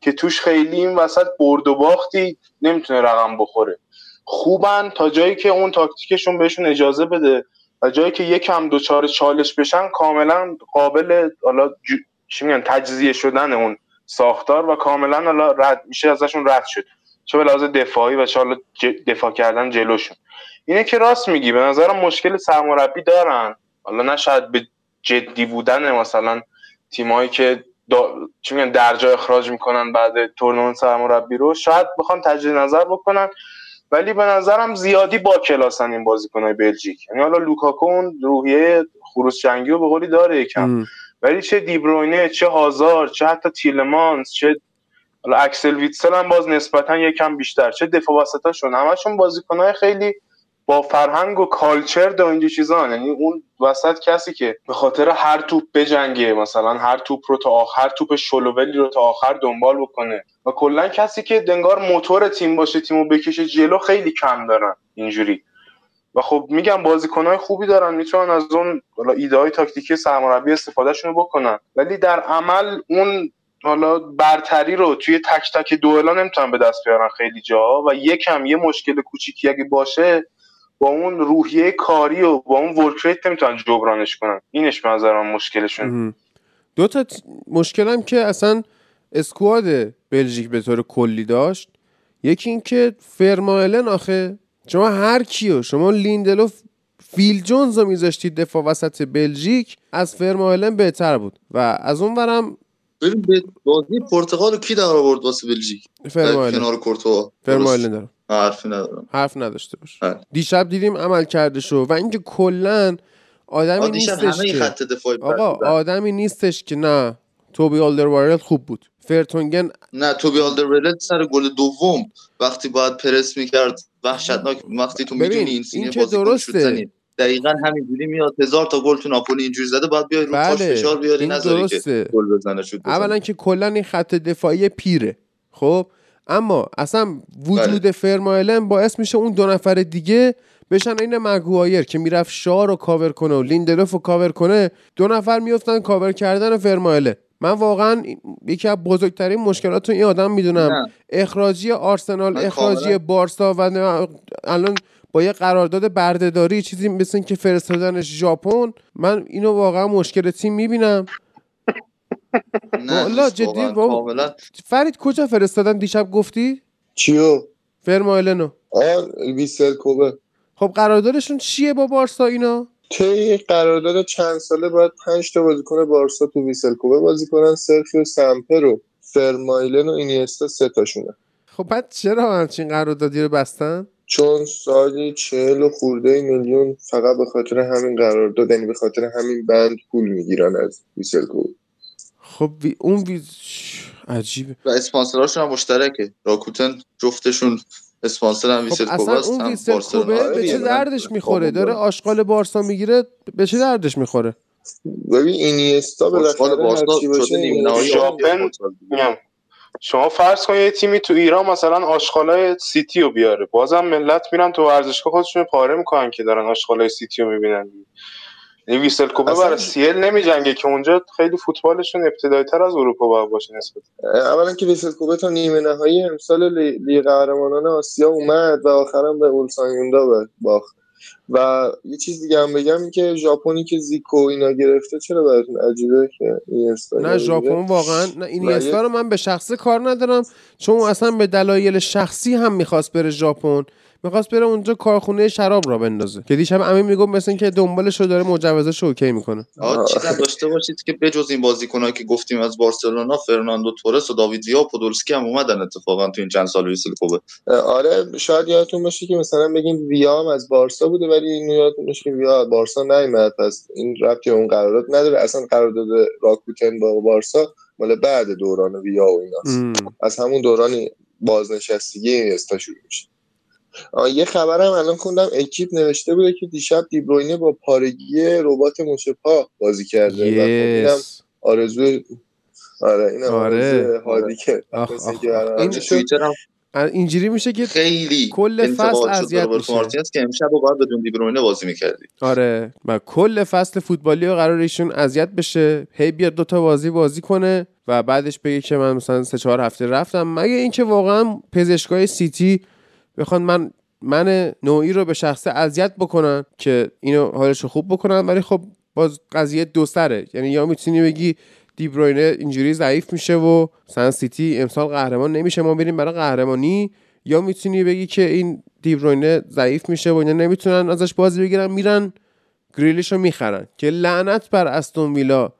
که توش خیلی این وسط برد و باختی نمی‌تونه رقم بخوره. خوبن تا جایی که اون تاکتیکشون بهشون اجازه بده. و جایی که یکم دوچار چالش بشن کاملا قابل حالا چی میگن تجزیه شدن اون ساختار و کاملا حالا رد میشه ازشون رد شد. چه به لحاظ دفاعی و چه دفاع کردن جلوشون. اینه که راست میگی به نظرم مشکل سرمربی دارن. حالا نه شاید به جدی بودن مثلا تیمایی که چی میگن درجا اخراج می‌کنن بعد تورنمنت سرمربی رو. شاید بخوان تجدید نظر بکنن. ولی به نظرم زیادی با کلاسن این بازیکنهای بلژیک. یعنی حالا لوکاکو روحیه خروس جنگی رو به قولی داره یکم. ولی چه دیبروینه چه هازارد چه حتی تیلمانس چه حالا اکسل ویتسل هم باز نسبتا یکم بیشتر چه دفاع وسطاشون همشون بازیکنهای خیلی با فرهنگ و culture و اینجور چیزا. یعنی اون وسط کسی که به خاطر هر توپ بجنگه مثلا هر توپ رو تا آخر توپ شل و ولی رو تا آخر دنبال بکنه. و کلا کسی که انگار موتور تیم باشه تیمو بکشه جلو خیلی کم دارن اینجوری. و خب میگم بازیکنهای خوبی دارن می‌تونن از اون ایده های تاکتیکی سرمربی استفادهشون بکنن. ولی در عمل اون حالا برتری رو توی تک تک دوئلا نمی‌تونن به دست بیارن خیلی جا و یکم یه مشکل کوچیکی اگه باشه با اون روحیه کاری و با اون ورکریت نمی‌تونن جبرانش کنن. اینش به نظرم مشکلشون. دو تا مشکلم که اصلا اسکواد بلژیک به طور کلی داشت یکی اینکه فرمایلن آخه شما هر کیو شما لیندلوف فیل جونز رو میذاشتید دفاع وسط بلژیک از فرمایلن بهتر بود. و از اون ورم بازی پرتغال کی در آورد واسه بلژیک؟ فرمایلن کنار کورتوا. فرمایلن دارم حرفی ندارم. حرف نداشته باش. دیشب دیدیم عمل کرده شو و اینکه کلا آدمی نیستش که. خط آقا آدمی نیستش که. نه. توبی آلدر خوب بود. فرتونگن نه توبی آلدر سر گل دوم. وقتی باید پرس می‌کرد وحشتناک وقتی تو می‌دونی اینسینیه که درسته. دقیقا همینجوری میاد. هزار تا گل تو ناپولی اینجوری زده باید بیای رو بله. فشار بیاری نذاری که گل بزنه شد اولا که کلا این خط دفاعی پیره. خب؟ اما اصلا وجود بله. فرمایلن باعث میشه اون دو نفر دیگه بشن این مگوایر که می‌رفت شاو رو کاور کنه و لیندلوف رو کاور کنه. دو نفر میفتن کاور کردن فرمایله من واقعا یکی از بزرگترین مشکلات تو این آدم می‌دونم. اخراجی آرسنال اخراجی بارسا و الان با یه قرارداد بردهداری چیزی مثل که فرستادنش ژاپن من اینو واقعا مشکل تیم می‌بینم. والا جدی فرید کجا فرستادن؟ دیشب گفتی؟ چیو؟ فرمایلنو. آه ویسل کوبه. خب قراردادشون چیه با بارسا اینا؟ طی قرارداد چند ساله باید پنج تا بازیکن بارسا تو ویسل کوبه بازی کنن. سرخیو سمپر و فرمایلن و اینیستا سه تاشونه. خب بعد چرا همچین قراردادی رو بستن؟ چون سالی چهل و خورده میلیون فقط به خاطر همین قرارداد یعنی به خاطر همین بند پول می‌گیرن از ویسل کوبه خب وی... اون وی... ش- عجیبه. و اسپانسراشون هم مشترکه. راکوتن جفتشون اسپانسر هم خب ویسل اصلا کوباست اون ویسل. کوبه آره به چه دردش می‌خوره؟ داره. آشغال بارسا می‌گیره به چه دردش می‌خوره؟ ببین اینیستا باشگاه بالاخره بارسا شده نیمه نهایی شما فرض کن یه تیمی تو ایران مثلا آشغالای سیتی رو بیاره. بازم ملت میرن تو ورزشگاه خودشون پاره می‌کنن که دارن آشغالای سیتی رو می‌بینن. یعنی ویسل اصلا- برای سیل نمیجنگه که اونجا خیلی فوتبالشون ابتدایی تر از اروپا باید باشه نسبت. اولا که ویسل کوبه تا نیمه نهایی امسال لی- لیگ قهرمانان آسیا اومد و آخرم به اولسانیوندا باخت. و یه چیز دیگه هم بگم که ژاپنی که زیکو اینا گرفته چرا براتون عجیبه که اینا نه؟ ژاپن واقعا نه اینیستا رو من به شخصه کار ندارم چون اصلا به دلایل شخصی هم می‌خواست بره ژاپن می‌خواست بره اونجا کارخونه شراب را بندازه. که دیشب امین می‌گفت مثل اینکه دنبالش رو داره مجوزش اوکی می‌کنه. آقا چیزم داشته باشید که بجز این بازیکنایی که گفتیم از بارسلونا فرناندو تورس و داوید ویا و پودولسکی هم اومدن اتفاقا تو این چند سال ویسل کوبه آره شاید یادتون باشه که مثلا بگیم ویا هم از بارسا بوده ولی اینو یادتون باشه که ویا از بارسا نیومد. پس این ربطی اون قرارداد نداره. اصلا قرارداد راکوتن با بارسا مال بعد دوران ویا و ایناست. از همون دوران بازنشستگی اینیستا شروع میشه. یه خبرم الان خوندم اکیپ نوشته بوده که دیشب دیبروینه با پارگی رباط پا بازی کرده و خب اینم آرزو آره اینم آره. که هم اینجوری میشه که خیلی کل فصل اذیت میشه. که امشب باید بدون دیبروینه بازی می‌کردی. آره. و کل فصل فوتبالی رو قرار ایشون اذیت بشه. هی بیاد دوتا بازی بازی کنه و بعدش بگه که من مثلا سه چهار هفته رفتم. مگه اینکه واقعا پزشکای سیتی بخوان من من نوعی رو به شخصه اذیت بکنن که اینو حالش خوب بکنن ولی خب باز قضیه دو سره. یعنی یا می‌تونی بگی دیبروینه اینجوری ضعیف میشه و مثلا سیتی امسال قهرمان نمیشه ما بریم برای قهرمانی. یا می‌تونی بگی که این دیبروینه ضعیف میشه و اینا نمی‌تونن ازش بازی بگیرن میرن گریلیش رو می‌خرن. که لعنت بر استون ویلا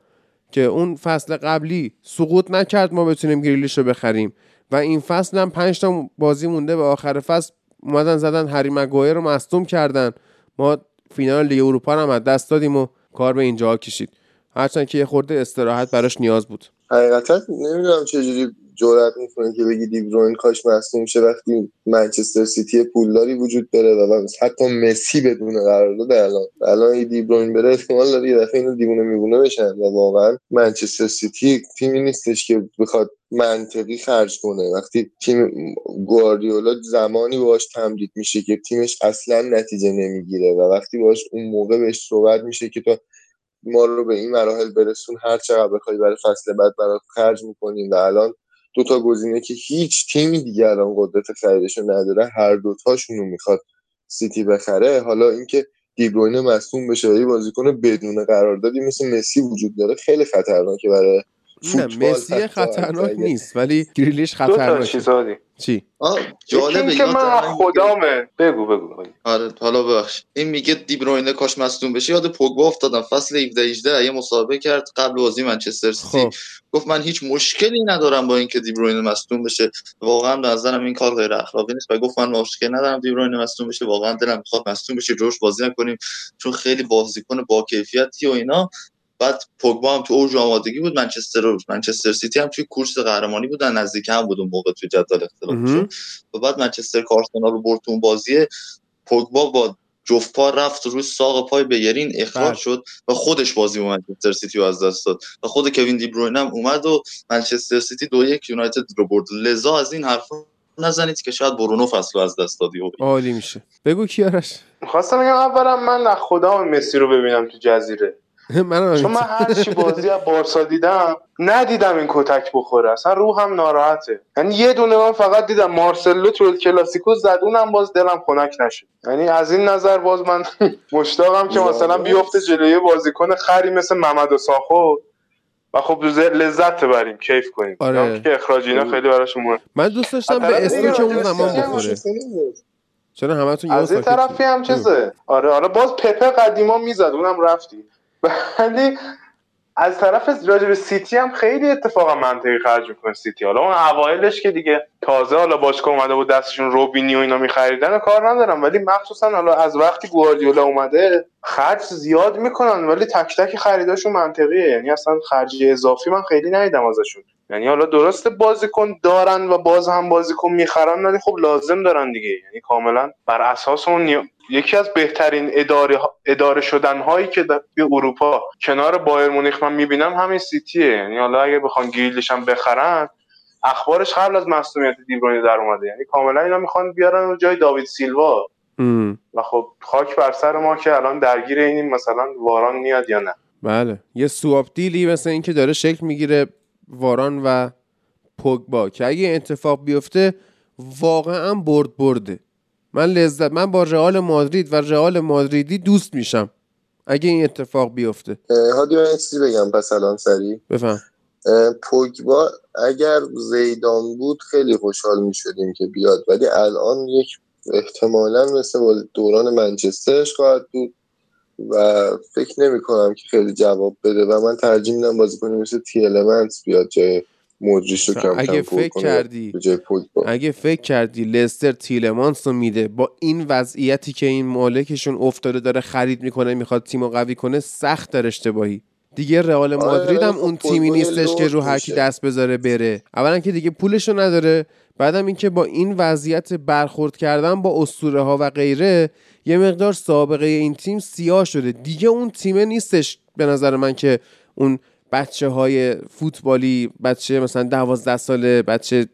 که اون فصل قبلی سقوط نکرد ما بتونیم گریلیش رو بخریم. و این فصل هم پنج تا بازی مونده به آخر فصل اومدن زدن هری مگوایر رو مصدوم کردن. ما فینال لیگ اروپا رو هم از دست دادیم و کار به اینجا کشید. هرچند که یه خورده استراحت براش نیاز بود. حقیقتا نمی‌دونم چجوری جرأت می‌کنه که بگی دیبروین کاش مصدوم شه وقتی منچستر سیتی پولداری وجود داره و حتی مسی بدون قرارداد الان. الان این دیبروین بره احتمال داره یه دفعه اینو دیوونه میبونه بشن و واقعا منچستر سیتی تیمی نیستش که بخواد منطقی خرج کنه. وقتی تیم گواردیولا زمانی باش تمدید میشه که تیمش اصلا نتیجه نمی‌گیره و وقتی باش اون موقع بهش صحبت میشه که تو ما رو به این مراحل برسون هر چقدر بخوای برای فصل بعد برات خرج می‌کنیم و الان دو تا گزینه که هیچ تیمی دیگه الان قدرت خریدشو نداره هر دوتاشون رو می‌خواد سیتی بخره. حالا اینکه دیبروینه مصدوم بشه و یه بازیکن بدون قراردادی مثل مسی وجود داره خیلی خطرناکه برای نه مسی خطرناک نیست ولی گریلیش خطرناکه. چیز چی؟ جالبه اینکه یاد من خدامه. بگو بگو. آره حالا ببخش. این میگه دیبروینه کاش مصدوم بشه. یاد پوگبا افتادم. فصل 17 18 یه مسابقه کرد قبل بازی منچستر سیتی. خب. گفت من هیچ مشکلی ندارم با اینکه دیبروینه مصدوم بشه. واقعا به نظرم این کار غیر اخلاقی نیست. و گفت من مشکل ندارم دیبروینه مصدوم بشه. واقعا دلم می‌خواد مصدوم بشه. جوش بازی نکنیم. چون خیلی بازیکن با کیفیتی و اینا. بعد پوگبا هم تو اوج آمادگی بود منچستر و منچستر سیتی هم توی کورس قهرمانی بودن نزدیک هم بود اون موقع توی جدول اختلافشون مهم. و بعد منچستر که آرسنال رو برد تو اون بازی پوگبا با جفت پا رفت روی ساق پای بلرین اخراج بله. شد و خودش بازی با منچستر سیتی رو از دست داد. و خود کوین دی بروین هم اومد و منچستر سیتی دو یک یونایتد رو برد. لذا از این حرفا نزنید که شاید برونو فصل رو از دست دادی. و عالی میشه. بگو کیارش خواستم بگم اولا من از خدام مسی رو ببینم تو جزیره. من چون من هر چی بازی از بارسا دیدم ندیدم این کتک بخوره. اصلا روحم ناراحته. یعنی یه دونه من فقط دیدم مارسلو تو کلاسیکو زدونم باز دلم خنک نشد. یعنی از این نظر باز من مشتاقم که مثلا بیفته جلوی بازیکن خری مثل محمد و ساخو. و خب لذت ببریم کیف کنیم. آره. اینا که اخراج اینا خیلی براشون مهم من دوست داشتم به دیگه استوک اون زمان هم بخوره. چرا همتون از این طرفی؟ هم چیزه. آره آره باز پپه قدیما می‌زد اونم رفتی. ولی از طرف راجب سیتی هم خیلی اتفاقا منطقی خرج می‌کنه سیتی. حالا اون اوایلش که دیگه تازه حالا باشگاه اومده بود دستشون روبینی و اینا میخریدن و کار ندارم ولی مخصوصا حالا از وقتی گواردیولا اومده خرج زیاد می‌کنن ولی تک تک خریداشون منطقیه. یعنی اصلا خرج اضافی من خیلی ندیدم ازشون. یعنی حالا درست بازیکن دارن و باز هم بازیکن می‌خرن ولی خب لازم دارن دیگه. یعنی کاملا بر اساس اون یکی از بهترین اداره, اداره شدن هایی که در اروپا کنار بایر مونیخ من می‌بینم همین سیتیه. یعنی حالا اگه بخوان گریلیش هم بخرن اخبارش قبل از مصونیت دیبروینی در اومده. یعنی کاملا اینا می‌خوان بیارن جای داوید سیلوا. و خب خاک بر سر ما که الان درگیر اینیم مثلا واران میاد یا نه. بله. یه سواب دیلی مثل این که داره شکل می‌گیره. واران و پوگبا که اگه اتفاق بیفته واقعا برد برده. من لذت من با رئال مادرید و رئال مادریدی دوست میشم. اگه این اتفاق بیفته. هادی من بگم پس الان سری بفهم. پوگبا اگر زیدان بود خیلی خوشحال می شدیم که بیاد. ولی الان یک احتمالا مثل دوران منچسترش خواهد بود. و فکر نمی کنم که خیلی جواب بده و من ترجیح میدم بازیکنی مثل تی المنتس بیاد جای مدریش رو کم اگه فکر کردی اگه فکر کردی لستر تیلمانس رو میده با این وضعیتی که این مالکشون افتاده داره خرید می‌کنه می‌خواد تیم قوی کنه سخت در اشتباهی. دیگه رئال آره، مادرید هم اون تیمی نیستش که رو هر کی دست بذاره بره. اولا که دیگه پولشو نداره. بعدم اینکه با این وضعیت برخورد کردن با اسطوره ها و غیره یه مقدار سابقه این تیم سیاه شده. دیگه اون تیمه نیستش به نظر من که اون بچه های فوتبالی بچه مثلا دوازده ساله بچه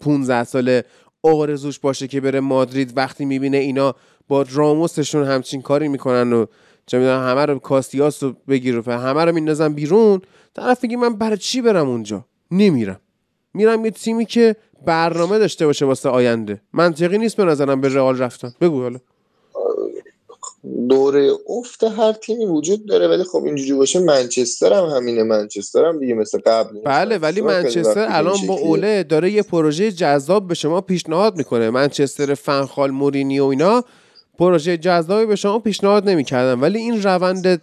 15 ساله آرزوش باشه که بره مادرید. وقتی می‌بینه اینا با راموسشون همچین کاری می‌کنن و چه می‌دونم همه رو کاستیاس رو بگیر و همه رو میندازن بیرون. طرف میگه من برای چی برم اونجا؟ نمیرم. میرم یه تیمی که برنامه داشته باشه واسه آینده. منطقی نیست به نظرم به رئال رفتن. بگو حالا. دوره افت هر تیمی وجود داره ولی خب اینجوری باشه منچستر هم همینه. منچستر هم دیگه مثل قبل بله ولی منچستر الان با اوله داره یه پروژه جذاب به شما پیشنهاد می‌کنه. منچستر فنخال مورینی و اینا پروژه جذابی به شما پیشنهاد نمی‌کردن ولی این روند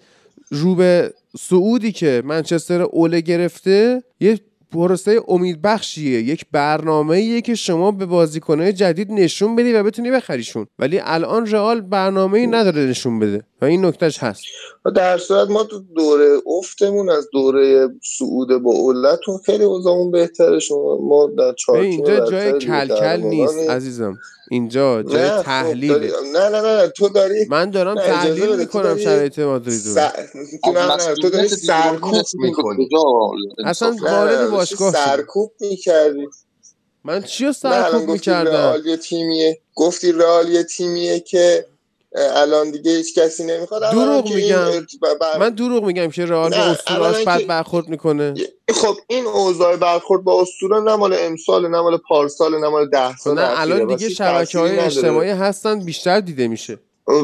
رو به سعودی که منچستر اوله گرفته یه پروسه امیدبخشیه. یک برنامه که شما به بازیکنهای جدید نشون بدی و بتونی بخریشون. ولی الان رئال برنامه ای نداره نشون بده. و این نکتهش هست. در صورت ما تو دوره افتمون از دوره سعود با اولتون خیلی اوضاعمون بهتره. شما ما در اینجا جای کلکل نیست عزیزم. اینجا جای خب تحلیل. نه نه نه تو داری من دارم تحلیل می‌کنم شرایط مادرید س... تو داری سرکوب می‌کنی. اصلا وارد باشگاه سرکوب می‌کردی؟ من چی رو سرکوب می‌کردم؟ رئال تیمیه. گفتی رئال تیمیه که الان دیگه هیچ کسی نمی‌خواد. دروغ میگم. من دروغ میگم که رئال با اسطوراش بد برخورد می‌کنه. خب این اوضاع برخورد با اسطوره نه مال امسال نه مال پارسال نه مال ده سال نه الان دیگه شبکه های اجتماعی هستن بیشتر دیده میشه.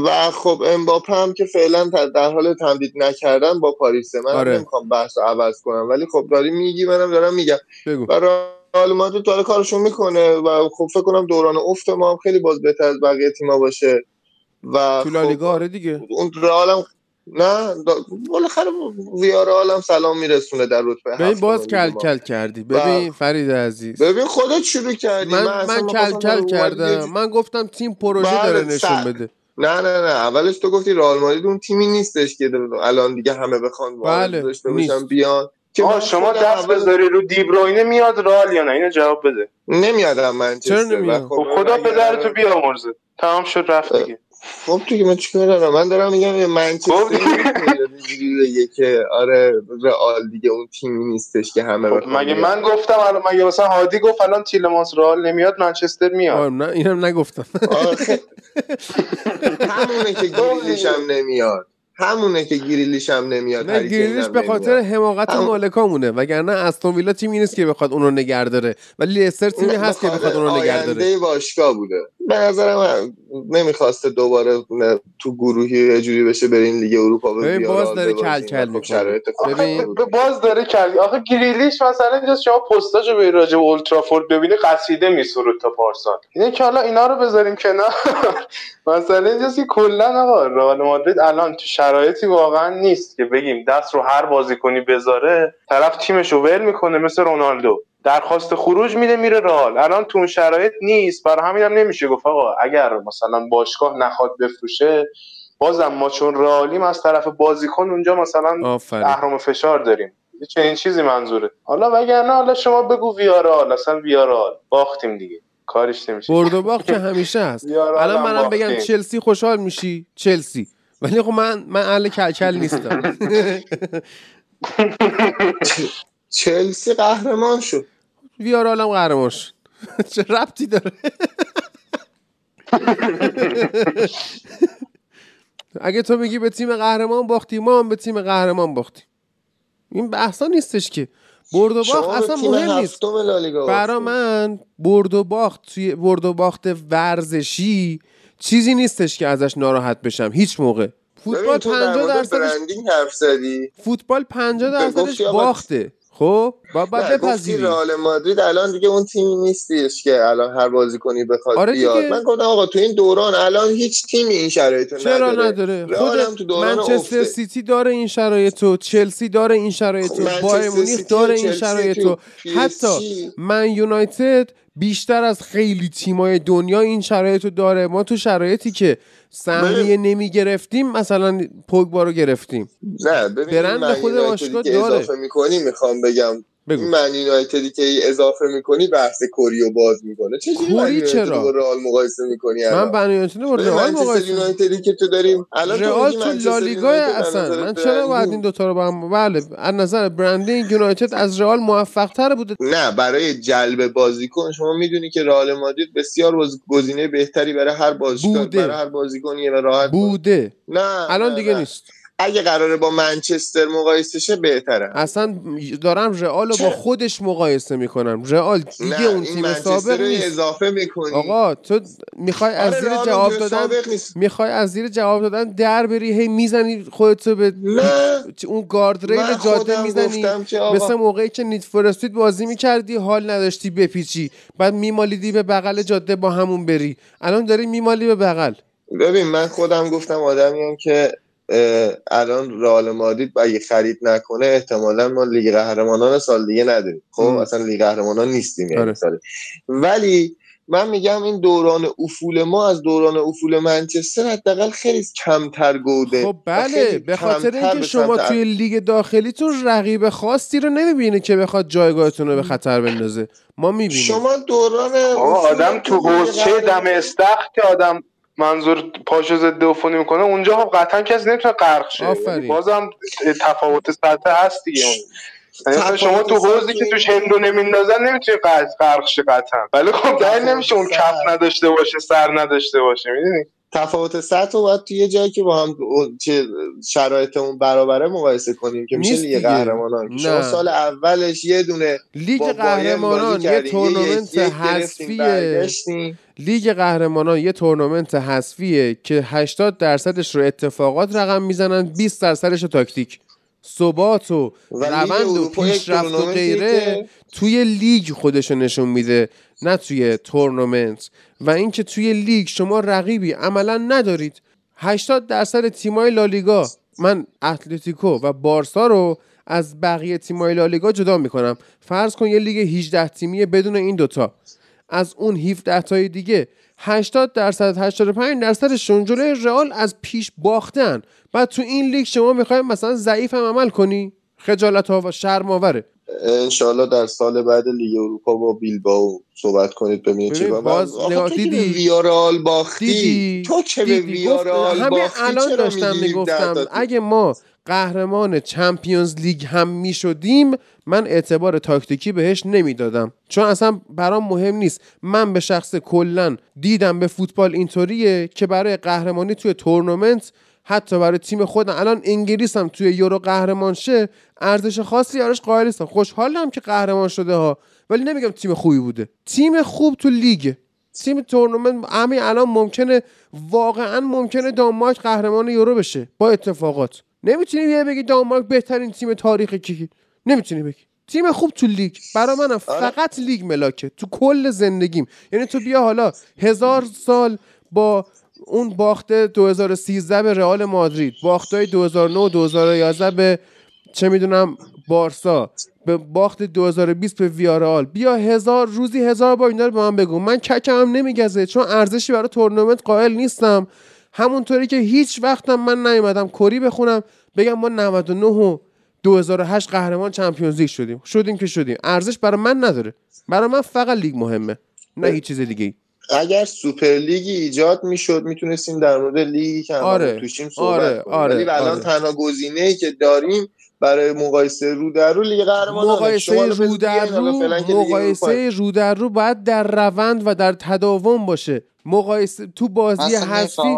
و خب امباپه هم که فعلا در حال تمدید نکردن با پاریسه من آره. نمی‌خوام بحث رو عوض کنم. ولی خب داری میگی منم دارم میگم. بگو. و رئال مادرید داره کارشون می‌کنه و خب فکر کنم دوران افت ما هم خیلی باز بهتر از بقیه تیما باشه. و تو لالیگا خب آره دیگه. اون رئال نه بالاخره ویارال هم سلام میرسونه در رتبه ببین باز کل کل کردی. ببین فرید عزیز. ببین خودت شروع کردی. من, من, کل کل کردم. من گفتم تیم پروژه داره نشون بده. نه نه نه. اولش تو گفتی رئال مادرید اون تیمی نیستش که الان دیگه همه بخوان بله داشته باشن بیان. که شما دست بذاری رو دیبروینه میاد رئال یا نه؟ اینو جواب بده. نمیادم من چرا نمیاد؟ خب خدا پدرتو بیامرزه. تمام شد رفت دیگه. خب تو که من چیکار دارم؟ من دارم میگم منچستر خب. دیگه که آره رئال دیگه اون تیمی نیستش که همه خب مگه من گفتم الان مگه مثلا هادی گفت الان تیلمانس رئال نمیاد منچستر میاد؟ آره نه اینم نگفتم. همونه که گریلیش هم نمیاد. همونه که گریلیش هم نمیاد نه گریلیش به خاطر حماقت هم... مالکامونه وگرنه استون ویلا تیمی نیست که بخواد اون رو نگه داره. ولی لستر تیمی هست که بخواد اون رو نگه داره. باشگاه بوده. به نظرم نمی‌خواسته دوباره تو گروهی یه جوری بشه برین لیگ اروپا به ببین باز داره کل. کل ببین باز داره کرد آخه گریلیش مثلا اینجا شما پستاشو به راجع به اولترافورد ببینی قصیده میسرود تا پارسال. اینه که حالا اینا رو بذاریم کنار. مثلا اینجاست که کلا آقا رئال مادرید الان تو شرایطی واقعا نیست که بگیم دست رو هر بازیکنی بذاره طرف تیمش رو ول می‌کنه مثل رونالدو. درخواست خروج میده میره رئال. الان تو اون شرایط نیست. برای همین هم نمیشه گفت آقا اگر مثلا باشگاه نخواد بفروشه بازم ما چون رئالیم از طرف بازیکن اونجا مثلا اهرام فشار داریم. یه چنین چیزی منظوره. حالا وگرنه حالا شما بگو ویارال. اصلا ویارال. باختیم دیگه. کارش نمیشه. برد و باخت که همیشه هست. الان منم بگم. چلسی خوشحال میشی؟ چلسی. ولی خب من من اهل کلکل نیستم. چلسی قهرمان شد. ویارال هم قهرمان شد. چه ربطی داره؟ اگه تو میگی به تیم قهرمان باختی ما هم به تیم قهرمان باختیم. این بحثا نیستش که. برد و باخت اصلا مهم نیست. برا. من برد و باخت توی برد و باخت ورزشی چیزی نیستش که ازش ناراحت بشم هیچ موقع. فوتبال ببین تو در 50 مورد درصدش برندینگ حرف زدی. فوتبال 50 درصدش باخته. خب با گفتی بپذیری رئال مادرید الان دیگه اون تیمی نیستیش که الان هر بازیکنی بخواد آره دیگه. بیاد من گفتم آقا تو این دوران الان هیچ تیمی این شرایطو چرا نداره تو خود دوران منچستر افته. سیتی داره این شرایطو چلسی داره این شرایطو خب، بایر مونیخ داره این شرایطو تو حتی. من یونایتد بیشتر از خیلی تیمای دنیا این شرایطو داره ما تو شرایطی که سهمیه نمی گرفتیم مثلا پوگبا رو گرفتیم نه ببین برند خود باشگاه داره. اضافه می‌کنی می‌خوام بگم بگو. من یونایتدی که ای اضافه می‌کنی بحث کوریو باز می‌کنه چجوری کوری چرا؟ با رئال مقایسه می‌کنی من بنی یونایتد با رئال مقایسه یونایتدی که تو داریم الان تو رئال تو لالیگا اصلا من چرا باید این برندینگ- دوتا رو با هم بله از نظر برندینگ یونایتد از رئال موفق تر بوده نه برای جلب بازیکن شما می‌دونی که رئال مادرید بسیار گزینه بهتری برای هر بازیکن. برای هر بازیکنیه و راحت بوده نه الان دیگه. نیست اگه قراره با منچستر مقایسه شه بهتره. اصلا دارم رئال رو با؟ خودش مقایسه می‌کنم. رئال دیگه نه اون تیم منچستر سابق رو نیست. اضافه می‌کنی. آقا تو می‌خوای از آره زیر جواب دادن می‌خوای از زیر جواب دادن در بری هی می‌زنی خودتو به نه. اون گارد ریل جاده می‌زنی. مثل موقعی که نیت فور اسپید بازی می‌کردی حال نداشتی بپیچی. بعد میمالیدی به بغل جاده با همون بری. الان داری میمالی به بغل. ببین من خودم گفتم آدمی که الان رئال مادرید اگه خرید نکنه احتمالا ما لیگ قهرمانان سال دیگه نداریم. خب ام. اصلا لیگ قهرمانان نیستیم یعنی آره. سال ولی من میگم این دوران افول ما از دوران افول منچستر حداقل خیلی کمتر گوده خب بله به خاطر اینکه شما سمت توی لیگ داخلیتون رقیب خاصی رو نمی‌بینه که بخواد جایگاهتون رو به خطر بندازه. ما می‌بینیم. شما دوران آدم تو حوزچه دم استخر که آدم منظور پاشو ضد عفونی می‌کنه اونجا خب قطعا کسی نمی‌تونه غرق شه. یعنی بازم تفاوت سطح هست دیگه. اون یعنی مثلا شما تو حوزی که توش هندو نمیندازن نمی‌تونی غرق غرق شه قطعا. ولی خب دلیل نمیشه اون. کف نداشته باشه سر نداشته باشه می‌دونی؟ تفاوت سطح رو باید توی یه جایی که با هم چه شرایطمون برابره مقایسه کنیم که میشه لیگ. قهرمانان شما. سال اولش یه دونه لیگ قهرمانان یه. تورنمنت حذفیه. لیگ قهرمانان یه تورنمنت حذفیه که 80 درصدش رو اتفاقات رقم می‌زنن 20 درصدش رو تاکتیک ثبات و روند و پیشرفت و غیره توی لیگ خودشو نشون میده نه توی تورنمنت. و اینکه توی لیگ شما رقیبی عملا ندارید. 80 درصد تیمای لالیگا من اتلتیکو و بارسا رو از بقیه تیمای لالیگا جدا می‌کنم. فرض کن یه لیگ 18 تیمی بدون این دوتا. از اون 17 تای دیگه 80 درصد 85 درصدشون جلوی رئال از پیش باختن. بعد تو این لیگ شما می‌خوای مثلا ضعیف هم عمل کنی؟ خجالت ها و شرم آوره انشالله در سال بعد لیگ اروپا با بیلباو صحبت کنید ببینید ببین، چیکار باز دیدی؟ ویارال باختی. دیدی؟ تو که به ویارال باختی؟ الان داشتم می‌گفتم اگه ما قهرمان چمپیونز لیگ هم می‌شدیم من اعتبار تاکتیکی بهش نمی‌دادم. چون اصلا برام مهم نیست. من به شخص کلا دیدم به فوتبال اینطوریه که برای قهرمانی توی تورنمنت حتی برای تیم خودم. الان انگلیس هم توی یورو قهرمان شه ارزش خاصی براش قائل نیستم. خوشحالم که قهرمان شده ها. ولی نمیگم تیم خوبی بوده. تیم خوب تو لیگ. تیم تورنمنت همین الان ممکنه واقعا ممکنه دانمارک قهرمان یورو بشه. با اتفاقات. نمی‌تونی یه بگی دانمارک بهترین تیم تاریخ کی نمی‌تونی بگی. تیم خوب تو لیگ. برا منم فقط لیگ ملاکه. تو کل زندگیم. یعنی تو بیا حالا هزار سال با اون باخت 2013 به رئال مادرید باختای 2009 و 2011 به چه می‌دونم بارسا به باخت 2020 به ویارال بیا هزار روزی هزار بار اینا رو به من بگو. من ککم هم نمیگزه چون ارزشی برای تورنمنت قائل نیستم. همونطوری که هیچ وقتم من نیومدم کری بخونم بگم ما 99 و 2008 قهرمان چمپیونز لیگ شدیم. شدیم که شدیم. ارزش برای من نداره. برای من فقط لیگ مهمه نه هیچ چیز دیگه. اگر سوپر لیگی ایجاد می‌شد می‌تونستیم در مورد لیگی که آره. توشیم صحبت آره. کنیم آره. ولی الان آره. تنها گزینه ای که داریم برای مقایسه رو در رو لیگ قهرمانان مقایسه رو در رو مقایسه رو در رو باید در روند و در تداوم باشه مقایسه تو بازی حذفی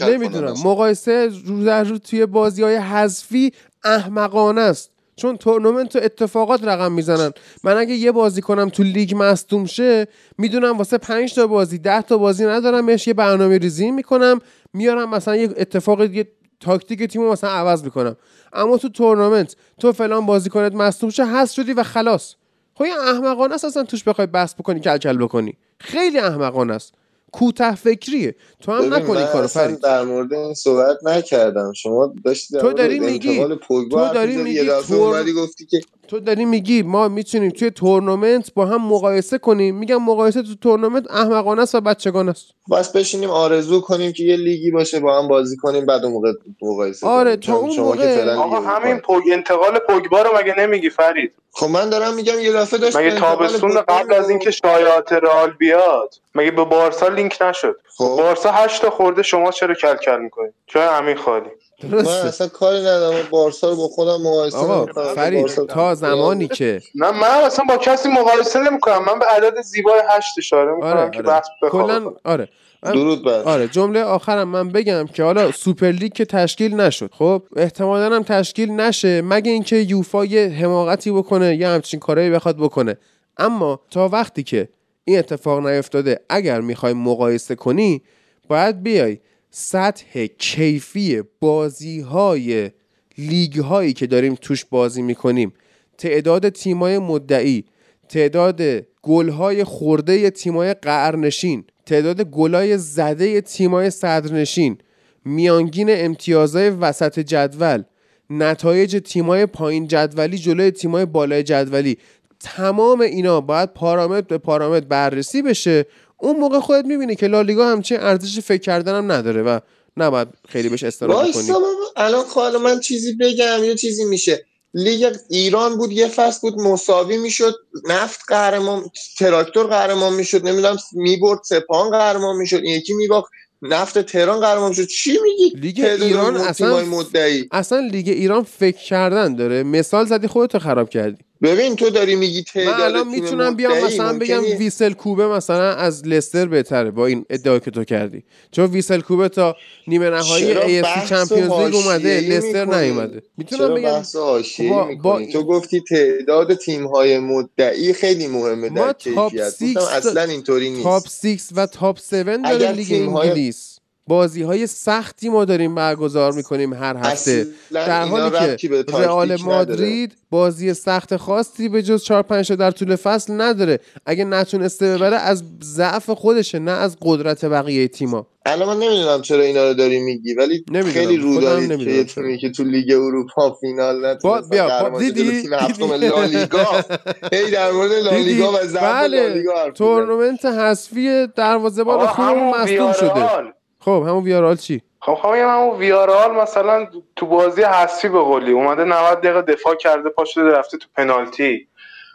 نمی‌دونم مقایسه رو در رو توی بازی های حذفی احمقانه است چون تورنمنت و اتفاقات رقم می‌زنن. من اگه یه بازیکنم تو لیگ مصدوم شه می‌دونم واسه پنج تا بازی ده تا بازی ندارمش یه برنامه ریزی می‌کنم میارم مثلا یه اتفاق یه تاکتیک تیمو مثلا عوض می‌کنم. اما تو تورنمنت تو فلان بازیکنت مصدوم شه حذف شدی و خلاص. خب این احمقانه است اصلا توش بخوای بحث بکنی کل کل بکنی. خیلی احمقانه است. کوتاه فکریه تو هم نکنی کارو فرید در مورد این صحبت نکردم. شما داشتی تو داری میگی تو داری میگی تور... گفتی که تو داری میگی ما می‌تونیم توی تورنمنت با هم مقایسه کنیم. میگم مقایسه تو تورنمنت احمقانه است و بچگانه است. بس بشینیم آرزو کنیم که یه لیگی باشه با هم بازی کنیم بعد اون موقع مقایسه آره. تو اون شما موقع که آقا همین. پوگ انتقال پوگبا رو مگه نمیگی فرید؟ خب من دارم میگم یه دفعه داشت مگه تابستون قبل از اینکه شایعات رئال بیاد؟ مگه به بارسا لینک نشد؟ خب. بارسا هشت تا خورده شما چرا کل کل می‌کنید؟ چرا همین خالی؟ من درسته اصلا کاری ندارم. بارسا رو با خودم مقایسه آقا نمی‌کنم. فرید تا زمانی که نه من اصلا با کسی مقایسه نمی‌کنم. من به عدد زیبای هشت اشاره می‌کنم آره. که آره بحث کلا آره. من- درود بر آره جمله آخرم من بگم که حالا سوپر لیگ که تشکیل نشد. خب احتمالا هم تشکیل نشه. مگه اینکه یوفا یه حماقتی بکنه یه همچین کارایی بخواد بکنه. اما تا وقتی که این اتفاق نیفتاده اگر می‌خوای مقایسه کنی باید بیای. سطح کیفی بازی های لیگ هایی که داریم توش بازی می‌کنیم. تعداد تیمای مدعی تعداد گلهای خورده تیمای قرنشین تعداد گلای زده تیمای صدرنشین میانگین امتیازهای وسط جدول نتایج تیمای پایین جدولی جلوی تیمای بالای جدولی. تمام اینا باید پارامتر به پارامتر بررسی بشه اون موقع خودت می‌بینی که لالیگا همچین ارزش فکر کردن هم نداره و نباید خیلی بهش استراحت کنی. الان خواهد من چیزی بگم یه چیزی میشه. لیگ ایران بود یه فصل بود مساوی می‌شد نفت قهرمان تراکتور قهرمان می‌شد نمی‌دونم می‌برد سپاهان قهرمان می‌شد این یکی میباخت نفت تهران قهرمان می‌شد. چی میگی؟ لیگ ایران اصلا مدعی. اصلا لیگ ایران فکر کردن داره. مثال زدی خودتو خراب کردی. ببین تو داری میگی تعداد من الان تیم می‌تونم بیام مثلا بگم ویسل کوبه مثلا از لستر بهتره با این ادعا که تو کردی. چون ویسل کوبه تا نیمه نهایی بحث چمپیونز لیگ اومده لستر؟ نیومده. می‌تونم بگم؟ بحث حاشیه‌ای با-؟ با- تو گفتی تعداد تیم‌های مدعی خیلی مهمه در کیفیت. اصلا اینطوری نیست. تاپ 6 و تاپ 7 داره لیگ انگلیس. بازی های سختی ما داریم برگزار می‌کنیم هر هفته در حالی که رئال. مادرید بازی سخت خاصی به جز 4 5 در طول فصل نداره اگه نتونسته ببره از ضعف خودشه نه از قدرت بقیه تیما الان من نمی‌دونم چرا اینا رو داری میگی ولی نمی‌دونم. خیلی رو دارید که یه. تیمی که تو لیگ اروپا فینال نتونست با بیا دیدی تیم هفتم؟ لالیگا هی در مورد لالیگا و ضعف بله لالیگا. تورنمنت حذفی دروازه‌بان همون مصدوم شده خب همون ویارال چی؟ خب خب میگم همون ویارال مثلا تو بازی حذفی به قولی. اومده 90 دقیقه دفاع کرده پا شده رفته تو پنالتی.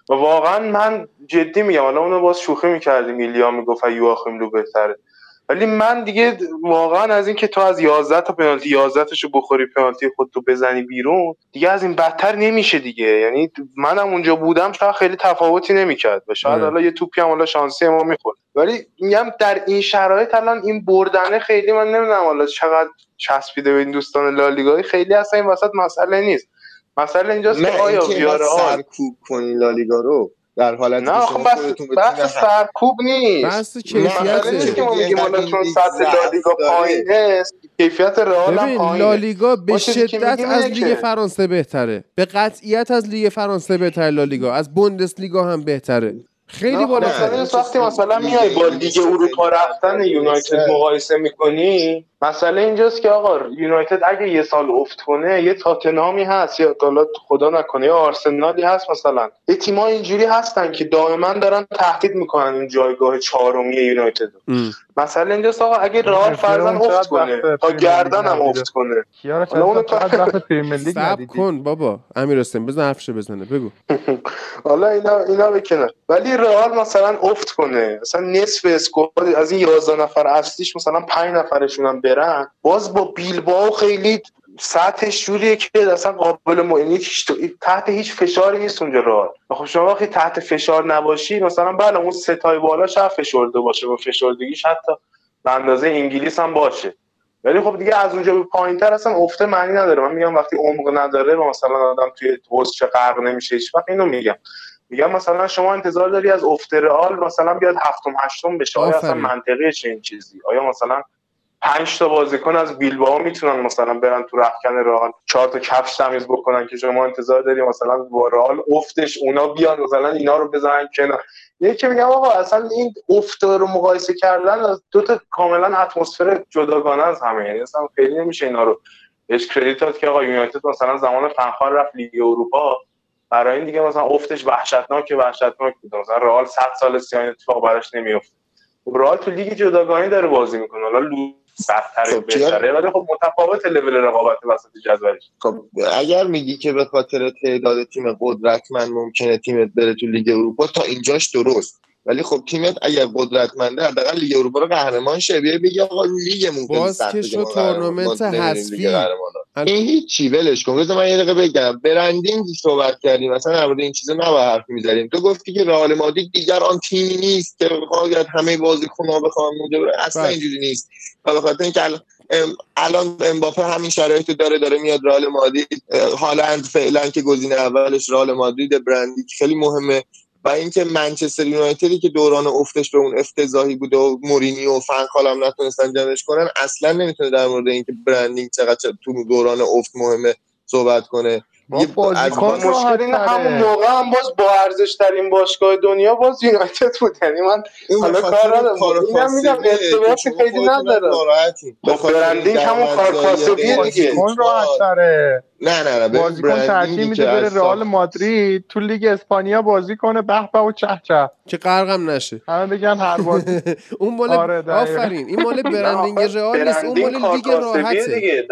و واقعا من جدی میگم حالا اونو باز شوخی می‌کردیم. ایلیا می‌گفت یواخیم لو بهتره. ولی من دیگه واقعا از این که تو از 11 تا پنالتی 11 تاشو بخوری پنالتی خودتو بزنی بیرون دیگه از این بدتر نمیشه دیگه. یعنی منم اونجا بودم شاید خیلی تفاوتی نمی‌کرد. و شاید. حالا یه توپی هم حالا شانسی ما می‌خورد. ولی میگم در این شرایط الان این بردنه خیلی من نمی‌دونم حالا چقدر چسبیده به این دوستان لالیگایی خیلی اصلا این وسط مسئله نیست. مسئله اینجاست که آیا اینکه ویارال سرکوب کنی لالیگا رو. در حالت نه آخه بس بحث سرکوب نیست. بحث کیفیت که ما میگیم حالا چون سطح لالیگا پایینه کیفیت رئال هم پایینه. لالیگا به شدت از لیگ فرانسه بهتره. به قطعیت از لیگ فرانسه بهتره لالیگا. از بوندس لیگا هم بهتره. خیلی بالا مثلا وقتی مثلا میای با لیگ اروپا رفتن یونایتد مقایسه می‌کنی مسئله اینجاست که آقا یونایتد اگه یه سال افت کنه یه تاتنامی هست یا حالا خدا نکنه یا آرسنالی هست مثلا. یه تیم‌ها اینجوری هستن که دائما دارن تهدید می‌کنن این جایگاه چهارمی یونایتد مسئله اینجاست آقا اگه رئال فرضاً افت کنه تا گردن هم افت کنه. حالا اون صبر کن بابا. امیر حسین بزن حرفشو بزنه بگو. حالا اینا اینا بکنه ولی رئال مثلا افت کنه. مثلا نصف اسکواد از این 11 نفر اصلیش مثلا 5 نفرشون برن. باز با بیلباو خیلی سطحش جوریه که اصلا قابل م... یعنی تحت هیچ فشاری نیست اونجا راه خب شما وقتی تحت فشار نباشی مثلا بله اون ستای بالا شاید فشرده باشه و فشردگیش حتی به اندازه انگلیس هم باشه. ولی خب دیگه از اونجا به پایین تر اصلا افته معنی نداره. من میگم وقتی عمق نداره و مثلا آدم توی چه غرق نمیشه هیچ وقت اینو میگم. میگم مثلا شما انتظار داری از افت رئال مثلا بیاد هفتم هشتم بشه. آیا اصلا منطقیه چه این چیزی؟ آیا مثلا پنج تا بازیکن از بیلبائو می‌تونن مثلا برن تو رخکن رئال چهار تا کفش تمیز بکنن که شما انتظار داری مثلا با رئال افتش اونا بیان مثلا اینا رو بزنن کنار. یکی میگم آقا اصلا این افت رو مقایسه کردن دو تا کاملا اتمسفر جداگانه از همه. یعنی اصلا خیلی نمیشه اینا رو. بهش کردیت که آقا یونایتد مثلا زمان فنخال رفت لیگ اروپا. برای این دیگه مثلا افتش وحشتناک وحشتناک بود. مثلا رئال 100 سال سیاهم اتفاق براش نمیفته رئال تو لیگ جداگانه داره بازی می‌کنه. حالا سخت‌تر خب بهتره. ولی خب متفاوت لول رقابت وسط جدولش خب اگر میگی که به خاطر تعداد تیم قدرتمند ممکنه تیمت بره تو لیگ اروپا تا اینجاش درست. ولی خب تیمت اگر قدرتمنده حداقل لیگ اروپا رو قهرمان شه بیا بگی آقا لیگمون باز که شو تورنمنت حذفی. این هیچی ولش کن. بذار من یه دقیقه بگم. برندینگ صحبت کردیم. مثلا در مورد این چیزا نباید حرف می‌زنیم تو گفتی که رئال مادرید دیگر آن تیمی نیست که باید همه بازیکن‌ها بخوام اونجا اصلا بله. اینجوری نیست. به خاطر اینکه الان امباپه همین شرایطو داره داره میاد رئال مادرید. هالند فعلا که گزینه اولش رئال مادرید برندی خیلی مهمه. و اینکه منچستر یونایتدی که دوران افتش به اون افتضاحی بوده و مورینی و فنخال هم نتونستن جمعش کنن اصلا نمی‌تونه در مورد اینکه برندینگ چقدر تو دوران افت مهمه صحبت کنه. بازیکن مشکل این همون موقع هم باز با ارزش ترین باشگاه دنیا باز یونایتد بود. یعنی من حالا کار ندارم. اینم میگم ارتباط خیلی نداره برندینگ همون کار کاسبیه دیگه. راحت تره. نه نه نه بازیکن ترجیح میده بره رئال مادرید تو لیگ اسپانیا بازی کنه. به به و چه چه. که غرقم نشه. همه بگن هر بازی. اون مال آره آفرین. این مال برندینگ رئال نیست. اون مال لیگ راحته.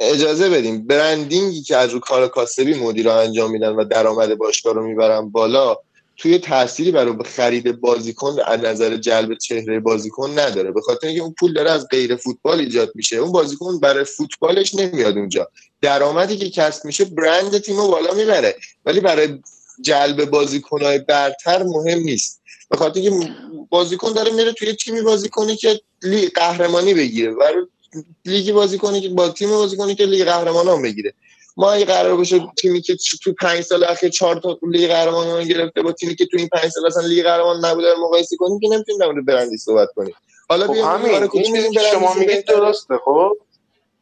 اجازه بدیم. برندینگی که از رو کار کاسبی مدیرا انجام میدن و درآمد باشگاه رو می‌برن بالا توی تأثیری برای خرید بازیکن از نظر جلب چهره بازیکن نداره. به خاطر اینکه اون پول داره از غیر فوتبال ایجاد میشه. اون بازیکن برای فوتبالش نمیاد اونجا. درآمدی که کسب میشه برند تیم رو بالا می‌بره. ولی برای جلب بازیکنهای برتر مهم نیست. به خاطر اینکه بازیکن داره میره توی تیمی بازی کنه که لیگ قهرمانی بگیره و لیگی بازی کنه که با تیم بازی کنه که لیگ قهرمان هم بگیره. ما اگه قرار باشه تیمی که تو پنج سال اخیر چهار تا لیگ قهرمان گرفته با تیمی که تو این پنج سال اصلا لیگ قهرمان نبوده رو مقایسه کنیم که نمی‌تونیم در مورد برندی صحبت کنیم. حالا خب همین. این شما میگید درسته خب؟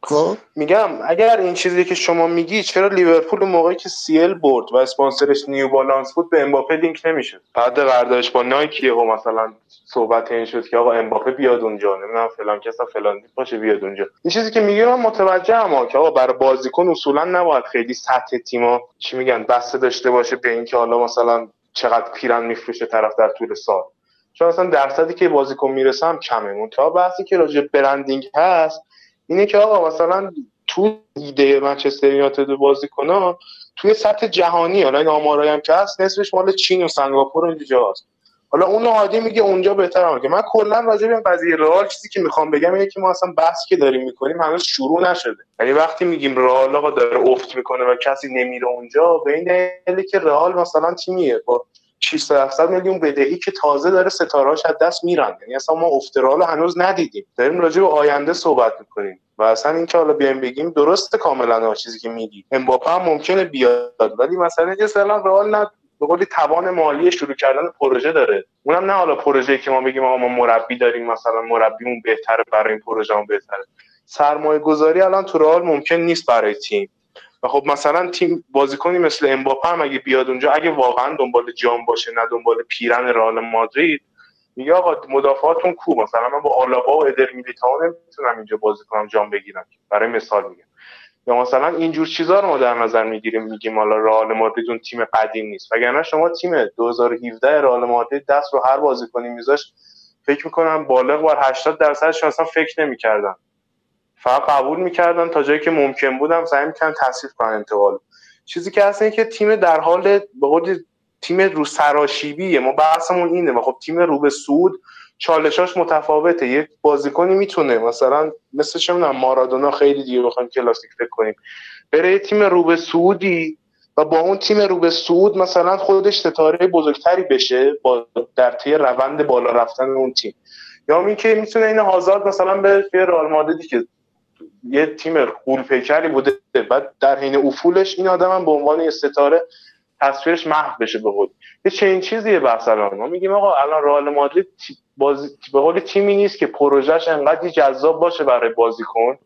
خب؟ میگم اگر این چیزی که شما میگی چرا لیورپول موقعی که sell برد و اسپانسرش نیو بالانس بود به امباپه لینک نمیشه بعد قراردادش با نایکیه و مثلا صحبت این شد که آقا امباپه بیاد اونجا. نمی‌دونم فلان کسا فلان باشه بیاد اونجا. این چیزی که میگی من متوجه هم که آقا برای بازیکن اصولا نباید خیلی سطح تیما چی میگن بسته داشته باشه به اینکه حالا مثلا چقدر پیرن میفروشه طرف در طول سال. چون اصلا درصدی که بازیکن می‌رسه هم کمه. تا بحثی که راجع برندینگ هست اینه که آقا مثلا تو ایده منچستر یونایتد بازیکن‌ها توی سطح جهانی حالا این آمارایی هم که هست نصفش مال چین و سنگاپور و اینجاست حالا اون عادی میگه اونجا بهتره که. من کلا راجع به قضیه رئال چیزی که می‌خوام بگم اینه که ما اصلا بحثی که داریم می‌کنیم هنوز شروع نشده. یعنی وقتی میگیم رئال آقا داره افت می‌کنه و کسی نمیره اونجا به این دلیله که رئال مثلا تیمیه. با 600 700 میلیون بدهی که تازه داره ستارهاش از دست میرن یعنی اصلا ما افترال هنوز ندیدیم. داریم راجع به آینده صحبت می‌کنیم و اصلا اینکه حالا بیایم بگیم درسته کاملا چیزی که میگی امباپه هم ممکنه بیاد ولی مثلا یه سلام رئال نه به قولی توان مالی شروع کردن پروژه داره. اونم نه حالا پروژه که ما بگیم ما مربی داریم مثلا مربیمون بهتره برای این پروژه بهتره. سرمایه گذاری الان تو رئال ممکن نیست برای تیم. و خب مثلا تیم بازیکنی مثل امباپه هم اگه بیاد اونجا اگه واقعا دنبال جام باشه نه دنبال پیرن رئال مادرید میگه آقا مدافعاتون کو؟ مثلا من با آلابا و ادر میلیتائو نمی‌تونم اینجا بازی کنم جام بگیرم برای مثال میگم. یا مثلا اینجور چیزا رو ما در نظر می‌گیریم میگیم حالا رئال مادرید اون تیم قدیم نیست. وگرنه شما تیم 2017 رئال مادرید دست رو هر بازیکنی میذاش فکر می‌کنم بالغ بر 80 درصدش اصلا فکر نمی‌کردن. فقط قبول می‌کردن. تا جایی که ممکن بودم سعی می‌کردن تصویب کنن انتقال. چیزی که هست که تیم در حال به تیم رو سراشیبیه ما بحثمون اینه. و خب تیم رو به سود چالشاش متفاوته. یک بازیکنی می‌تونه مثلا مثل چه می‌دونم مارادونا خیلی دیگه بخوایم کلاسیک فکر کنیم. بره تیم رو به سعودی و با اون تیم رو به سعود مثلا خودش ستاره بزرگتری بشه با در طی روند بالا رفتن اون تیم. یا اینکه می‌تونه این هازارد مثلا به رئال مادریدی که یه تیم پیکری بوده. و در حین افولش این آدم هم به عنوان یه ستاره تصویرش محو بشه به قول یه چنین چیزیه الان ما میگیم آقا الان رئال مادرید بازی به قول تیمی نیست که پروژهش انقدر جذاب باشه برای بازیکن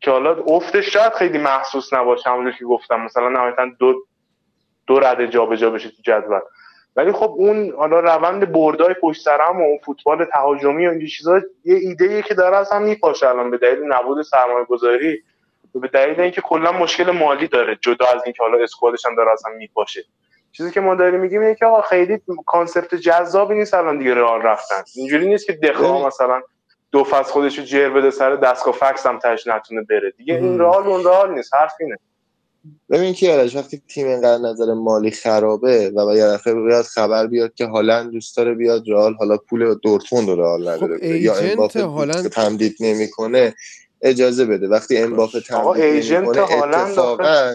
که حالا افتش شاید خیلی محسوس نباشه همونجور که گفتم. مثلا نهایتا دو دو رده جابجا بشه تو جدول. ولی خب اون حالا روند بردای پشت سر هم و اون فوتبال تهاجمی و این چیزا یه ایده که داره اصلا میپاشه الان به دلیل نبود سرمایه گذاری و به دلیل اینکه کلا مشکل مالی داره جدا از اینکه حالا squad ش هم داره اصلا میپاشه. چیزی که ما داریم میگیم اینه که آقا خیلی concept جذابی نیست الان دیگه رئال رفتن. اینجوری نیست که دخا مثلا دو فصل خودش رو جر بده سر دستگاه فکس هم تاش نتونه بره. دیگه این رئال اون رئال نیست حرف اینه. ببین که یادش وقتی تیم اینقدر نظر مالی خرابه و یه دفعه بیاد خبر بیاد که هالند دوست داره بیاد رئال حالا پول دورتموند رو رئال نداره خب یا امباپه هالند تمدید نمی‌کنه اجازه بده. وقتی امباپه تمدید نمی‌کنه اتفاقا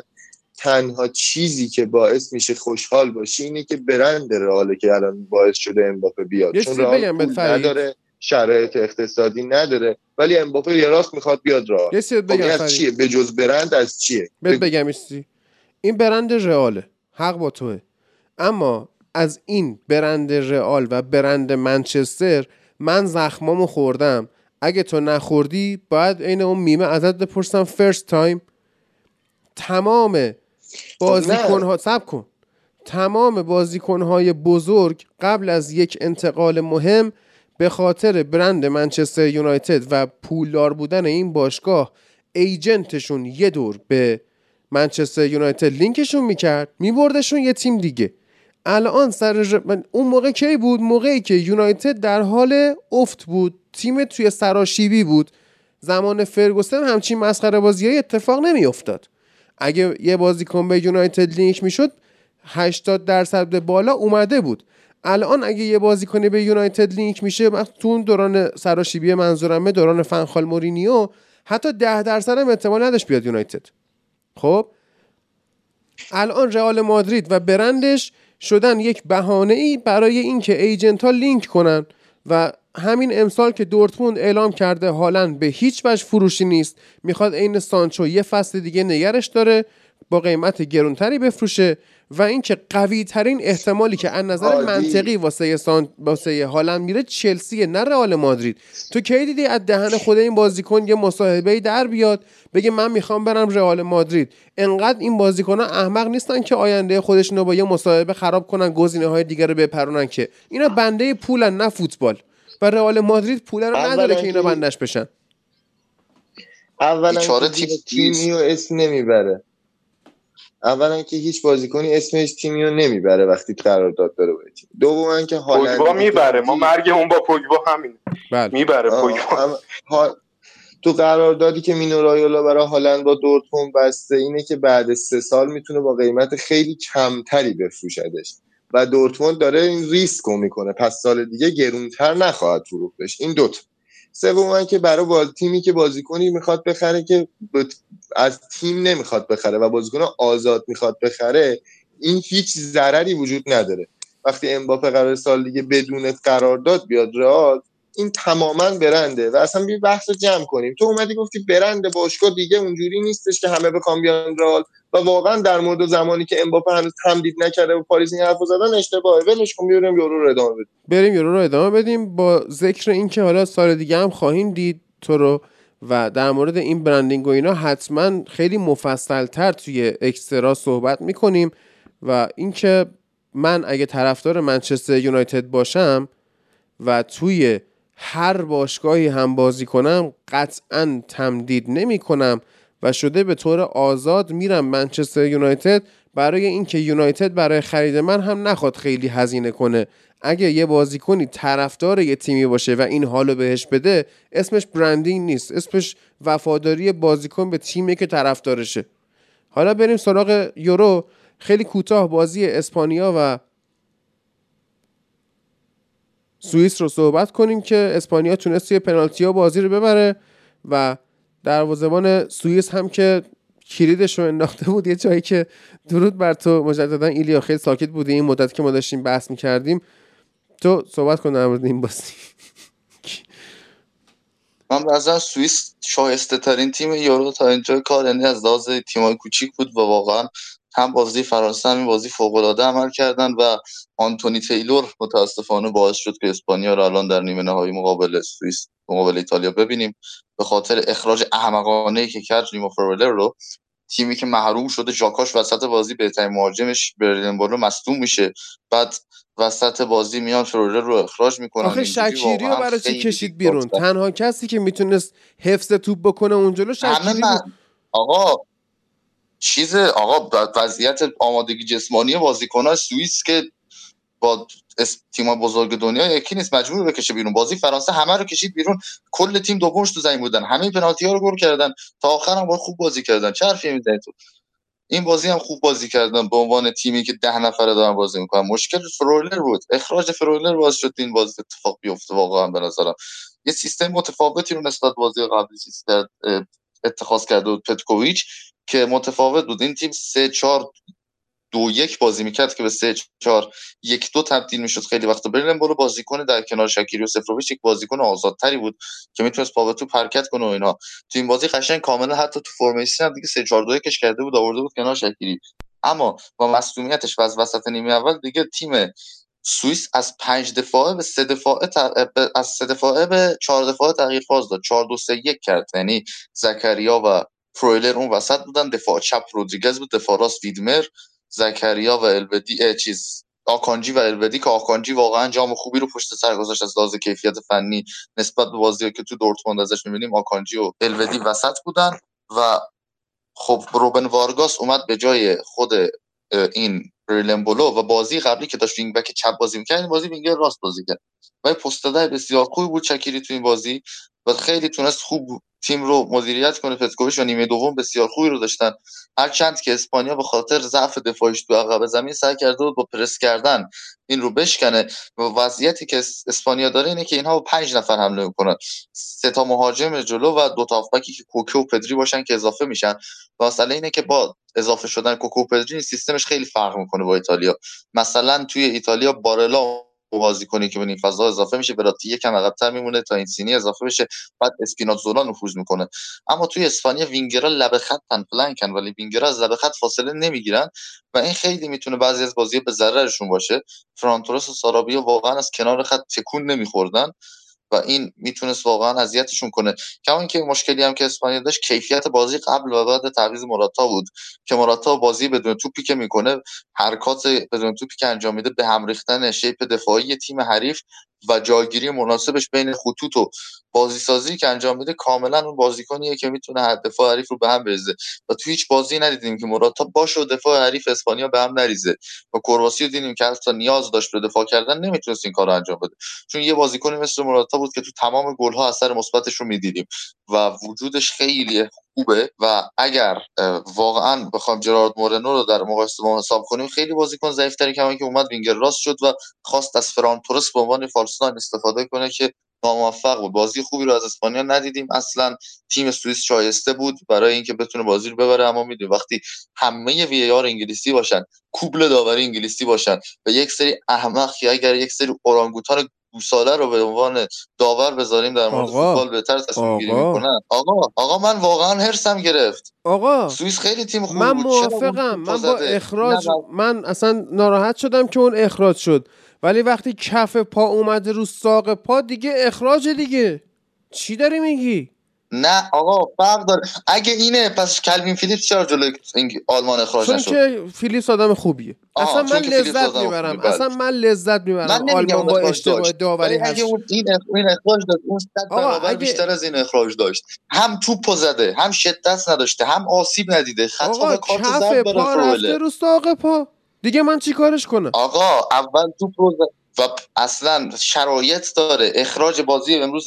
تنها چیزی که باعث میشه خوشحال باشی اینه که برند رئاله که الان باعث شده امباپه بیاد. چون رئال پول نداره. شرایط اقتصادی نداره. ولی امباپه یه راست می‌خواد بیاد راه. یه بگم خب از چیه؟ به جز برند از چیه؟ بهت بگم این برند رئاله. حق با توه. اما از این برند رئال و برند منچستر من زخمامو خوردم. اگه تو نخوردی باید عین اون میمه ازت بپرسم first time تمام بازیکن صبر کن. تمام بازیکن های بزرگ قبل از یک انتقال مهم به خاطر برند منچستر یونایتد و پولدار بودن این باشگاه agent شون یه دور به منچستر یونایتد لینکشون می‌کرد میبردشون یه تیم دیگه. الان سر اون موقع کی بود؟ موقعی که یونایتد در حال افت بود تیم توی سراشیبی بود. زمان فرگوسن همچین مسخره بازی اتفاق نمیافتاد. اگه یه بازیکن به یونایتد لینک می‌شد 80 درصد بالا اومده بود. الان اگه یه بازیکنی به یونایتد لینک میشه تو اون دوران سراشیبی منظورمه دوران فنخال مورینیو حتی ده درصد هم احتمال نداشت بیاد یونایتد. خب؟ الان رئال مادرید و برندش شدن یک بهانه ای برای اینکه ایجنت ها لینک کنن و همین امسال که دورتموند اعلام کرده هالند به هیچ وجه فروشی نیست می‌خواد عین سانچو یه فصل دیگه نگرش داره. با قیمت گرونتری بفروشه و اینکه قوی ترین احتمالی که از نظر منطقی واسه سان واسه هالند میره چلسی نه رئال مادرید. تو کی دیدی از دهن خود این بازیکن یه مصاحبه در بیاد بگه من می‌خوام برم رئال مادرید؟ انقدر این بازیکن‌ها احمق نیستن که آینده خودشونو با یه مصاحبه خراب کنن گزینه های دیگر رو بپرونن که. اینا بنده پولن نه فوتبال. و رئال مادرید پول رو نداره که اینا بندش بشن. اولا تیمی و اسم نمی‌بره. اولا که هیچ بازیکنی اسمش تیمی رو نمی‌بره وقتی قرارداد داره با تیم. دوما که پوگبا می‌بره. ما مرگمون با پوگبا همین بله. می‌بره پوگبا. تو قراردادی که مینو رایولا برای هالند با دورتموند بسته اینه که بعد سه سال می‌تونه با قیمت خیلی کمتری بفروشدش. و دورتموند داره این ریسک رو می‌کنه. پس سال دیگه گرونتر نخواهد فروختش. این دوتا. سوم که برای باز... تیمی که بازیکنی می‌خواد بخره که از تیم نمی‌خواد بخره و بازیکن آزاد می‌خواد بخره این هیچ ضرری وجود نداره. وقتی امباپه قرار سال دیگه بدون قرارداد بیاد رئال این تماما برنده و اصلا بی بحث جمع کنیم. تو اومدی گفتی برند باشگاه دیگه اونجوری نیستش که همه بخوام بیان رال و واقعا در مورد زمانی که امباپه هنوز تمدید نکرده و پاریس این حرفو زدن اشتباهه. ولش کن بیاریم یورو رو ادامه بدیم. بریم یورو رو ادامه بدیم. با ذکر اینکه حالا سال دیگه هم خواهیم دید تو رو و در مورد این برندینگ و اینا حتما خیلی مفصلتر توی اکسترا صحبت می‌کنیم و اینکه من اگه طرفدار منچستر یونایتد باشم و توی هر باشگاهی هم بازی کنم قطعا تمدید نمی کنم و شده به طور آزاد میرم منچستر یونایتد. برای اینکه یونایتد برای خرید من هم نخواد خیلی هزینه کنه. اگه یه بازیکنی طرفدار یه تیمی باشه و این حالو بهش بده اسمش برندینگ نیست. اسمش وفاداری بازیکن به تیمی که طرفدارشه. حالا بریم سراغ یورو. خیلی کوتاه بازی اسپانیا و سوئیس رو صحبت کنیم که اسپانیا تونست یه پنالتی ها بازی رو ببره و دروازه‌بان سوئیس هم که کلیدش رو انداخته بود یه جایی که درود بر تو مجددا ایلیا خیلی ساکت بودی. این مدت که ما داشتیم بحث می‌کردیم تو صحبت کن در این بازی. من به سوئیس شایسته ترین تیم یورو تا اینجا کار یعنی از لحاظ تیمای کوچیک بود و واقعا هم بازی فرانسه هم بازی فوق العاده عمل کردن و آنتونی تیلور متاسفانه باعث شد که اسپانیا رو الان در نیمه نهایی مقابل سوئیس مقابل ایتالیا ببینیم. به خاطر اخراج احمقانه ای که کرد ریمو فرولر رو تیمی که محروم شده ژاکاش وسط بازی بهترین مهاجمش برلین بالو مصدوم میشه. بعد وسط بازی میان فرولر رو اخراج می‌کنن. آخه شکیری رو برای چی کشید بیرون؟ تنها کسی که می‌تونست حفظ توپ بکنه اونجا شکیری آقا چیز آقا وضعیت آمادگی جسمانی بازیکنان سوئیس که با تیم بزرگ دنیا یکی نیست مجبور بکشه بیرون. بازی فرانسه همه رو کشید بیرون. کل تیم دومش تو زمین بودن. همه پنالتی ها رو گل کردن. تا آخر هم با خوب بازی کردن. چه حرفی می‌زنید تو؟ این بازی هم خوب بازی کردن. به عنوان تیمی که ده نفره دارن بازی می‌کنن. مشکل فرولر بود. اخراج فرولر باعث شد این بازی اتفاق بیفته واقعا به نظرم. یه سیستم متفاوتی رو نسبت بازی قبلی اتخاذ کرده بود پتکوویچ که متفاوت بود. این تیم سه چهار دو یک بازی می‌کرد که به سه چهار یک دو تبدیل می‌شد. خیلی وقت برلین برو. بازیکن در کنار شکیری و سفروویچ یک بازیکن آزادتری بود که می‌تونست پا تو پرکت کنه و اینا. تو این بازی قشنگ کاملا حتی تو فرمیشن هم دیگه سه چهار دو کش کرده بود آورده بود کنار شکیری. اما با مسئولیتش و از وسط نیمه اول دیگه تیم سوئیس از پنج دفاعه به سه دفاعه از سه دفاعه به چهار دفاعه تغییر فاز داد. 4 2 3 1 کرد. یعنی زکریا و فرویلر اون وسط بودن دفاع چپ رودریگز بود دفاع راست ویدمر زکریا و البدی چیز آکانجی و البدی که آکانجی واقعا جام خوبی رو پشت سر گذاشت از لحاظ کیفیت فنی نسبت به بازی که تو دورتموند ازش می‌بینیم آکانجی و البدی وسط بودن و خب روبن وارگاس اومد به جای خود این بولو و بازی قبلی که داشت wing back چپ بازی می‌کرد این بازی وینگر راست بازی کرد. و پست بسیار خوبی بود چکیری تو این بازی و خیلی تونست خوب تیم رو مدیریت کنه. پتکوویچ و نیمه دوم بسیار خوبی رو داشتن. هرچند که اسپانیا به خاطر ضعف دفاعیش تو عقب زمین سعی کرده بود با پرس کردن این رو بشکنه و وضعیتی که اسپانیا داره اینه که اینها با پنج نفر حمله می‌کنن. سه تا مهاجم جلو و دو تا که کوکو و پدری باشن که اضافه میشن. مسئله اینه که با اضافه شدن کوکو و پدری سیستمش خیلی فرق می‌کنه با ایتالیا. مثلا توی ایتالیا بارلا کنی که به این فضا اضافه میشه براتی یکم عقب‌تر میمونه تا این سینی اضافه بشه بعد اسپینازولا نفوذ می‌کنه. اما توی اسپانیا وینگرا لب خطن فلنکن ولی وینگرا از لب خط فاصله نمی‌گیرن و این خیلی می‌تونه بعضی از بازی به ضررشون باشه. فرانتورس و سارابیا واقعا از کنار خط تکون نمیخوردن. و این می‌تونست واقعا اذیتشون کنه. کما اینکه مشکلی هم که اسپانیا داشت کیفیت بازی قبل و بعد تعویض مراتا بود که مراتا بازی بدون توپی که می‌کنه حرکات بدون توپی که انجام میده به هم ریختن شیپ دفاعی تیم حریف و جایگیری مناسبش بین خطوط و بازی سازی که انجام میده کاملا اون بازیکنیه که می‌تونه هر دفاع حریف رو به هم بریزه. و تو هیچ بازی ندیدیم که مراتا باشه و دفاع حریف اسپانیا به هم نریزه. و کرواسی رو دیدیم که حتی نیاز داشت به دفاع کردن نمی‌تونست این کارو انجام بده. چون یه بازیکنی مثل مراتا بود که تو تمام گل ها اثر مثبتش رو می‌دیدیم. و وجودش خیلی خوبه. و اگر واقعا بخوام جرارد مورنو رو در مقایسه با حساب کنیم خیلی بازیکن ضعیف‌تری کما که اومد وینگر راست شد و خواست از فران تورس به عنوان فالس استفاده کنه که ناموفق بود بازی خوبی رو از اسپانیا ندیدیم اصلا تیم سوئیس شایسته بود برای اینکه بتونه بازی رو ببره اما می‌دونیم وقتی همه وی آر انگلیسی باشن کوبل داوری انگلیسی باشن و یک سری احمق یا اگر یک سری اورانگوتان گوساله رو به عنوان داور بذاریم در مورد. فوتبال بهتر تصمیم گیری. می‌کنن آقا آقا من واقعا هرسم گرفت آقا سوئیس خیلی تیم خوبی من موافقم من؟ با اخراج نه، من اصلا ناراحت شدم که اون اخراج شد ولی وقتی کف پا اومده رو ساق پا دیگه اخراج دیگه. چی داری میگی؟ نه آقا فرق داره. اگه اینه پس کلوین فیلیپس چرا جلوی آلمان اخراج چون نشد؟ که فیلیپس آدم خوبیه. اصلا چون من لذت می‌برم. بله. اصلا من لذت می‌برم من آلمان با اشتباه. داوری ولی اگه هست. اون این اخ- این اخراج داشت اون صد برابر اگه- بیشتر از این اخراج داشت. هم توپو زده هم شدت نداشته هم آسیب ندیده. خطا به کارت زرد پا داره رو ساق پا. دیگه من چی کارش کنم؟ آقا اول توپ رو زد و اصلا شرایط داره. اخراج بازی امروز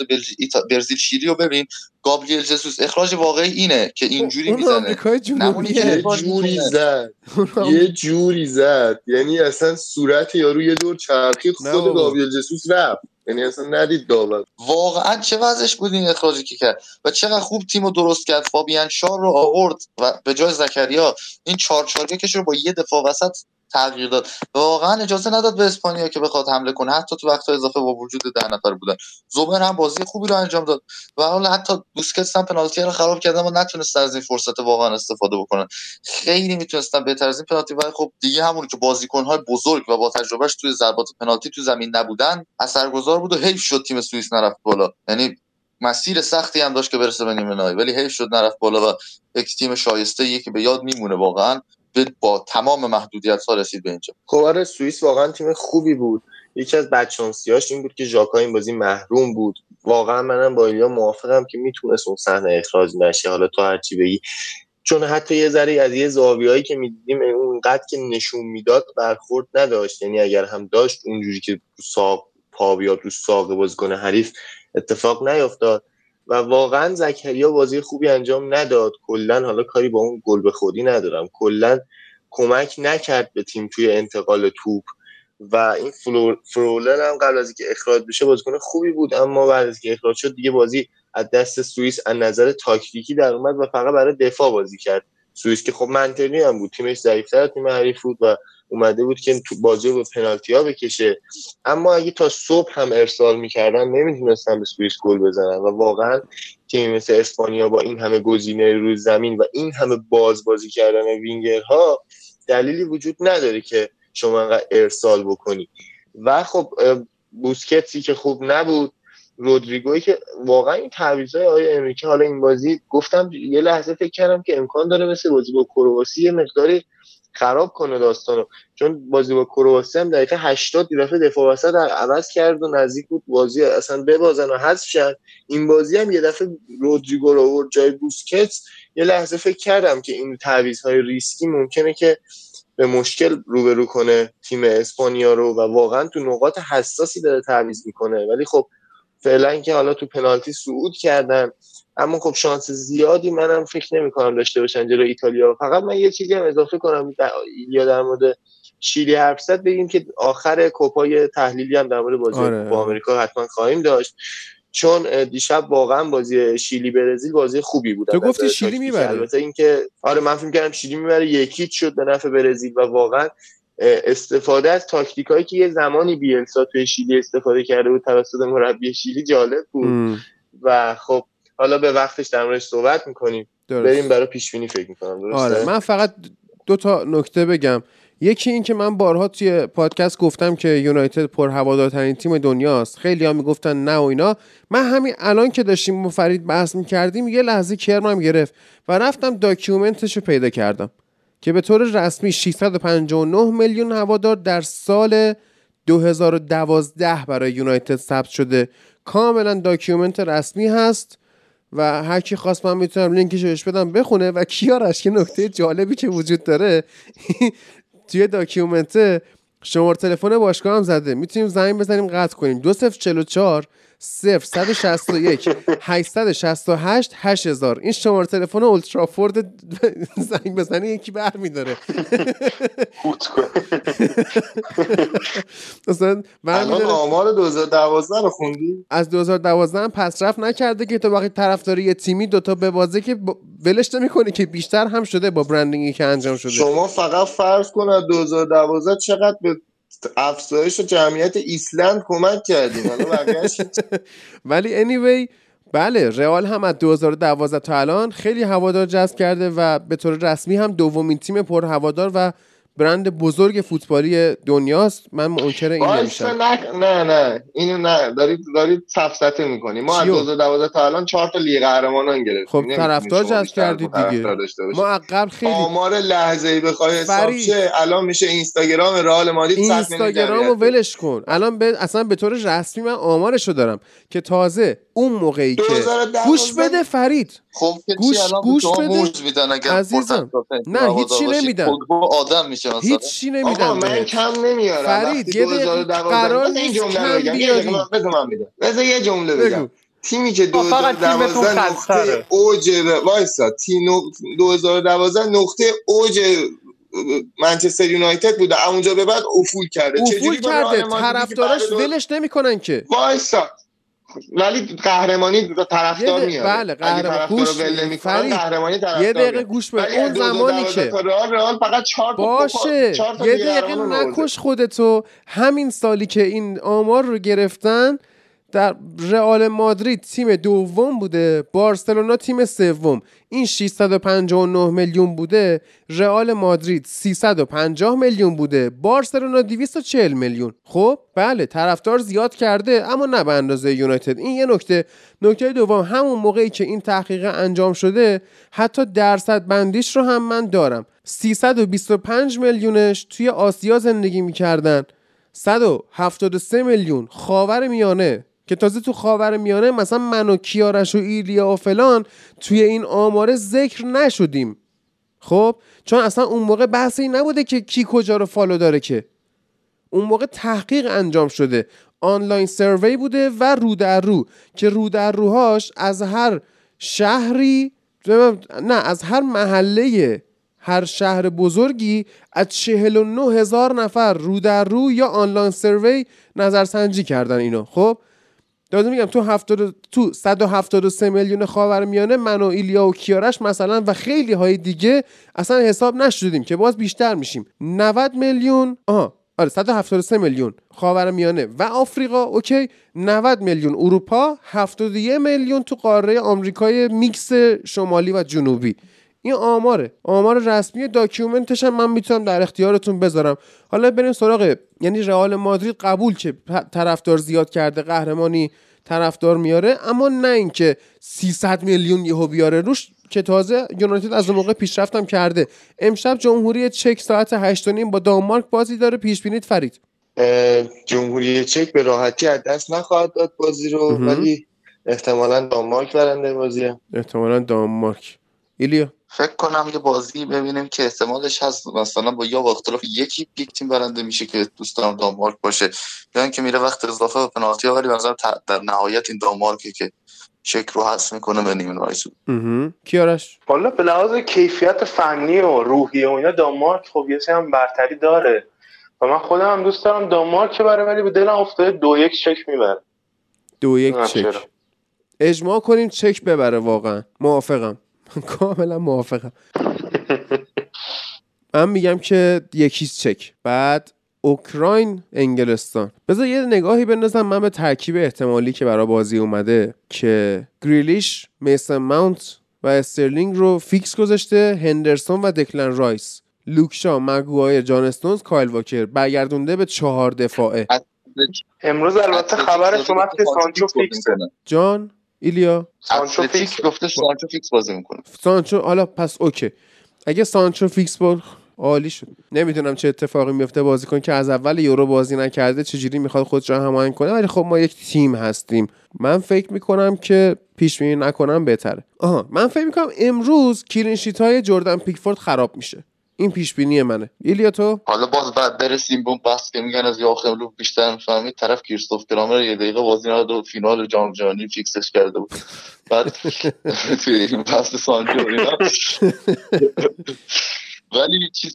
برزیل شیلی رو ببین. گابریل جسوس اخراج واقعی اینه که اینجوری خب، اون می‌زنه. یه جوری. زد. یه جوری زد. یعنی اصلا صورت یارو یه دور چرخید خود. گابریل جسوس رفت. یعنی اصلا ندید داور واقعا چه وضعش بود این اخراجی که کرد؟ و چقدر خوب تیم رو درست کرد. فابیان شار رو آورد و به جای زکریا این چهار چهار کش رو با یه دفاع وسط تغییر داد. واقعا اجازه نداد به اسپانیا که بخواد حمله کنه. حتی تو وقت اضافه با وجود ده نفر بودن. زوبر هم بازی خوبی رو انجام داد. و حالا حتی بوسکتس هم پنالتی رو خراب کردن و نتونستن از این فرصت واقعا استفاده بکنن خیلی می‌تونستن بهتر از این پنالتی ولی خب دیگه همون که بازیکن‌های بزرگ و با تجربهش توی ضربات پنالتی تو زمین نبودن اثرگذار بود و حیف شد تیم سوئیس نرفت بالا. یعنی مسیر سختی هم داشت که برسه به نیمه نهایی ولی حیف شد نرفت بالا و یک تیم شایسته یه که به یاد میمونه واقعا. با تمام محدودیت ها رسید به اینجا. خب آره سوئیس واقعا تیم خوبی بود. یکی از بدشانسیاش این بود که ژاکا این بازی محروم بود. واقعا منم با ایلیا موافقم که می‌تونست اون صحنه اخراج نشه. حالا تو هرچی بگی. چون حتی یه ذره از یه زاویه‌ای که می‌دیدیم اونقدر که نشون می‌داد برخورد نداشت. یعنی اگر هم داشت اونجوری که ساق پا بیاد رو ساق بازیکن حریف اتفاق نیفتاد و واقعا زکریا بازی خوبی انجام نداد. کلا حالا کاری با اون گل به خودی ندارم. کلا کمک نکرد به تیم توی انتقال توپ. و این فرولر هم قبل از اینکه اخراج بشه بازیکن خوبی بود. اما بعد از اینکه اخراج شد دیگه بازی از دست سوئیس از نظر تاکتیکی در اومد و فقط برای دفاع بازی کرد. سوئیس که خب منطقی هم بود. تیمش ضعیف‌تر تیم حریف بود و اومده بود که تو بازی رو پنالتی ها بکشه. اما اگه تا صبح هم ارسال می‌کردن نمی‌تونستن به سوئیس گل بزنن. و واقعا تیم مثل اسپانیا با این همه گزینه روی زمین و این همه باز بازی کردن وینگرها دلیلی وجود نداره که شما انقدر ارسال بکنی. و خب بوسکتسی که خوب نبود رودریگوی که واقعا این تعویضای آقای امریکا حالا این بازی گفتم یه لحظه فکر کردم که امکان داره مثل بازی با کرواسی مقداری خراب کنه داستانو چون بازی با کرواسی هم دقیقه 80 یه دفعه دفاع وسط عوض کرد و نزدیک بود بازی اصلا ببازن و حذف شد این بازی هم یه دفعه رودریگو رو آورد جای بوسکتس. یه لحظه فکر کردم که این تعویض‌های ریسکی ممکنه که به مشکل روبرو کنه تیم اسپانیا رو و واقعا تو نقاط حساسی داره تعویض می‌کنه. ولی خب فعلا که حالا تو پنالتی صعود کردن اما خب شانس زیادی منم فکر نمی کنم داشته باشن جلو ایتالیا فقط من یه چیزی هم اضافه کنم در یا در مورد شیلی حرف زد بگیم که آخر کوپای تحلیلی هم در مورد بازی آره. کوپا آمریکا حتما خواهیم داشت چون دیشب واقعا بازی شیلی برزیل بازی خوبی بود تو گفتی شیلی. می‌بره. البته اینکه آره من فکر کردم شیلی می‌بره یکیچ شد به نفع برزیل و واقعا استفاده از تاکتیک هایی که یه زمانی بیلسا توی شیلی استفاده کرده بود توسط مربی شیلی جالب بود. و خب حالا به وقتش در موردش صحبت می‌کنیم. درست. بریم برای پیش بینی فکر می‌کنم درسته؟ آره من فقط دو تا نکته بگم. یکی این که من بارها توی پادکست گفتم که یونایتد پر هوادارترین تیم دنیاست. خیلی ها می‌گفتن نه و اینا. من همین الان که داشتیم با فرید بحث می‌کردیم یه لحظه کرمم گرفت و رفتم document ش رو پیدا کردم. که به طور رسمی 659 میلیون هوادار در سال 2012 برای یونایتد ثبت شده. کاملا document رسمی هست و هر کی خواست من می‌تونم لینکش بهش بدم بخونه و کیارش که نکته جالبی که وجود داره توی document شماره تلفن باشگاه هم زده. می‌تونیم زنگ بزنیم قطع کنیم. 2044 0 161 868 8000 این شماره تلفن اولترافورد زنگ بزنی یکی برمیداره کن. مثلا الان آمار 2012 رو خوندی؟ از 2012 هم پسرفت نکرده که تو وقتی طرفداری یه تیمی دوتا به بازه که ولش نمی‌کنی که بیشتر هم شده با برندینگی که انجام شده. شما فقط فرض کن از 2012 چقدر به افزایش جمعیت ایسلند کمک کردیم. حالا ولی anyway بله رئال هم از 2012 تا الان خیلی هوادار جذب کرده و به طور رسمی هم دومین تیم پر هوادار و برند بزرگ فوتبالی دنیاست من منکر این نمیشم نه نه نه اینو نه دارید دارید سفسطه می‌کنی ما از چیو؟ 2012 تا الان چهار تا لیگ قهرمانان گرفتیم خب طرفدار جذب کردید دیگه. ما عقب خیلی آمار لحظه ای بخوای حساب فرید. شه الان میشه اینستاگرام رئال مادرید صد میلیون اینستاگرام رو جمعیت داره. ولش کن الان به اصلا به طور رسمی من آمارشو دارم که تازه اون موقعی که 2012 گوش بده فرید خب که گوش- گوش بده. عزیزم. نه، هیچی. نمیدن. پوگبا آدم میشه مثلا هیچی نمیدن آقا من. کم نمیارم. فرید، یه دقیقه 2012 قرار نیست جمله کم بیاری. بذار من بگم. بذار یه جمله. بگم. تیمی که آه، فقط تیمتون 2012 خستره. نقطه اوج ر- وایسا. تی نق- 2012 نقطه اوج منچستر یونایتد بوده. اونجا به بعد افول کرده. افول کرده. طرفداراش ولش نمی‌کنن که. وایسا. ولی قهرمانی یه طرفدار د- میاره. بله، قهرمان- گوش قهرمانی طرفدار یه دقیقه میاره. گوش ولی اون از 2012 زمانی که رئال فقط 4 باشه. یه دقیقه نکش خودتو. همین سالی که این آمار رو گرفتن در رئال مادرید تیم دوم بوده بارسلونا تیم سوم. این 659 میلیون بوده رئال مادرید 350 میلیون بوده بارسلونا 240 میلیون. خب بله طرفدار زیاد کرده اما نه به اندازه یونایتد. این یه نکته. نکته دوم همون موقعی که این تحقیق انجام شده حتی درصد بندیش رو هم من دارم. 325 میلیونش توی آسیا زندگی می‌کردن. 173 میلیون خاور میانه. که تازه تو خاور میانه مثلا من و کیارش و ایلیا و فلان توی این آماره ذکر نشدیم. خب؟ چون اصلا اون موقع بحثی نبوده که کی کجا رو فالو داره که. اون موقع تحقیق انجام شده. آنلاین سروی بوده و رو در رو. که رو در روهاش از هر شهری نه از هر محله هر شهر بزرگی از 49 هزار نفر رو در رو یا آنلاین سروی نظرسنجی کردن اینو خب؟ داده میگم تو 70 تو 173 میلیون خاورمیانه من و ایلیا و کیارش مثلا و خیلی های دیگه اصلا حساب نشدیم که باز بیشتر میشیم. 90 میلیون آها آره 173 میلیون خاورمیانه و آفریقا okay. 90 میلیون اروپا 71 میلیون تو قاره آمریکای میکس شمالی و جنوبی. این آماره. آمار رسمی document ش هم من می‌تونم در اختیارتون بذارم. حالا بریم سراغ یعنی رئال مادرید قبول که طرفدار زیاد کرده قهرمانی طرفدار میاره اما نه اینکه 300 میلیون یهو بیاره روش که تازه یونایتد از اون موقع پیشرفتم کرده. امشب جمهوری چک ساعت 8 و نیم با دانمارک بازی داره پیش بینید فرید. جمهوری چک به راحتی از دست نخواهد داد بازی رو. ولی احتمالا دانمارک برنده بازیه. احتمالا دانمارک. ایلیا؟ فکر کنم یه بازی ببینیم که احتمالش هست مثلا با یا با اختلاف یکی یک تیم برنده میشه که دوست دارم دانمارک باشه یا اینکه میره وقت اضافه و پنالتی ها ولی ت- در نهایت این دانمارکه که چک رو حذف می‌کنه به نیمه رایس. کیارش حالا به لحاظ کیفیت فنی و روحیه و اینا دانمارک خب یه سری هم برتری داره. و من خودم هم دوست دارم دانمارک بره ولی به دلم افتاده دو یک چک می‌بره. دو یک چک. اجماع کنیم چک ببره واقعا. موافقم. کاملا موافقم. من میگم که یکیز چک. بعد اوکراین انگلستان. بذار یه نگاهی بندازم من به ترکیب احتمالی که برای بازی اومده که گریلیش میسن ماونت و استرلینگ رو fix گذاشته هندرسون و دکلن رایس. لوکشا مگوایر جان استونز کایل واکر برگردونده به چهار دفاعه. امروز البته خبرش اومد که سانچو fix ه. جان؟ ایلیا؟ سانچو fix گفته سانچو fix بازی می‌کنه. سانچو حالا پس okay. اگه سانچو fix بود عالی شد. نمی‌دونم چه اتفاقی میفته بازیکن که از اول یورو بازی نکرده چجوری می‌خواد خودش رو هماهنگ کنه ولی خب ما یک تیم هستیم. من فکر می‌کنم که پیش بینی نکنم بهتره. آها من فکر می‌کنم امروز clean sheet های جردن پیکفورد خراب میشه. این پیش بینی منه. ایلیا تو؟ حالا باز بعد برسیم به بحث که میگن از یاخیم لوف بیشتر می‌فهمید طرف کریستوف کرامر یه دقیقه بازی نداد و فینال جام جهانی فیکسش کرده بود. بعد توی این بحث سانچو و اینا. ولی چیز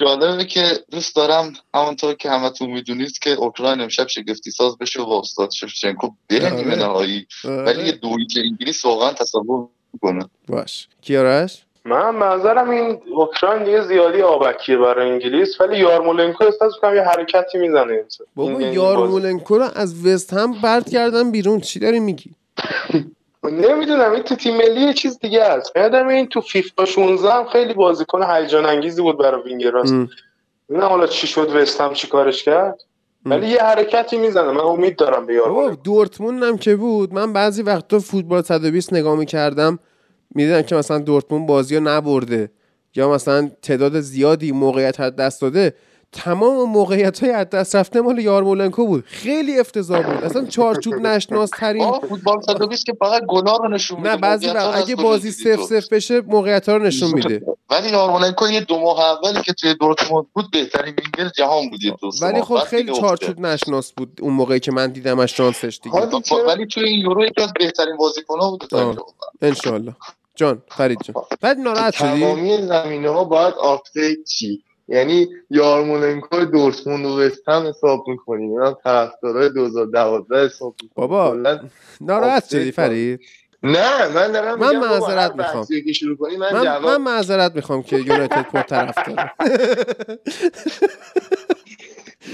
جالبه که دوست دارم همونطور که همتون می‌دونید که اوکراین امشب شگفتی ساز بشه و با استاد شفچنکو بره نیمه آره. نهایی. ولی یه دویی که انگلیس واقعا تصور می‌کنه. باش. کیارش؟ من منظرم این اوکراین دیگه زیادی آبکیه برای انگلیس ولی یارمولنکو احساس می‌کنم یه حرکتی می‌زنه. بابا یارمولنکو رو از وست هم برد کردن بیرون. چی داری میگی؟ نمی‌دونم این تو تیم ملی یه چیز دیگه است. یادم این تو فیفا 16 هم خیلی بازیکن هیجان انگیزی بود برای وینگراست نه حالا چی شد وست هم چی کارش کرد؟ ولی یه حرکتی می‌زنه. من امید دارم به یارو دورتموند هم که بود. من بعضی وقتا فوتبال 120 نگاه می‌کردم. می‌دیدم که مثلا دورتموند بازی رو نبرده یا مثلا تعداد زیادی موقعیت از دست داده تمام موقعیت های از دست رفته مال یارمولنکو بود خیلی افتضاح بود اصلا چارچوب نشناس ترین فوتبال 120 که فقط گناه رو نشون میده نه بعضی وقت اگه بازی سف؟ سف بشه موقعیت ها رو نشون میده ولی یارمولنکو یه دو ماه اولی که توی دورتموند بود بهترین وینگر جهان بود ولی. خب خیلی. چارچوب نشناس بود اون موقعی که من دیدمش شانسش دیگه ولی توی این یورو یکی از بهترین بازیکن‌ها بود انشالله جان فرید جان. بعد ناراحت شدی؟ تمامی زمینه ها باید آپدیت چی؟ یعنی یارمولنکو دورتموند و وست هم حساب می‌کنیم اینا طرفدارای 2012 حساب بابا ناراحت شدی فرید؟ نه من دارم من معذرت می‌خوام. شروع کنی من, من, جواب من معذرت می‌خوام که یونایتد پر طرف داره.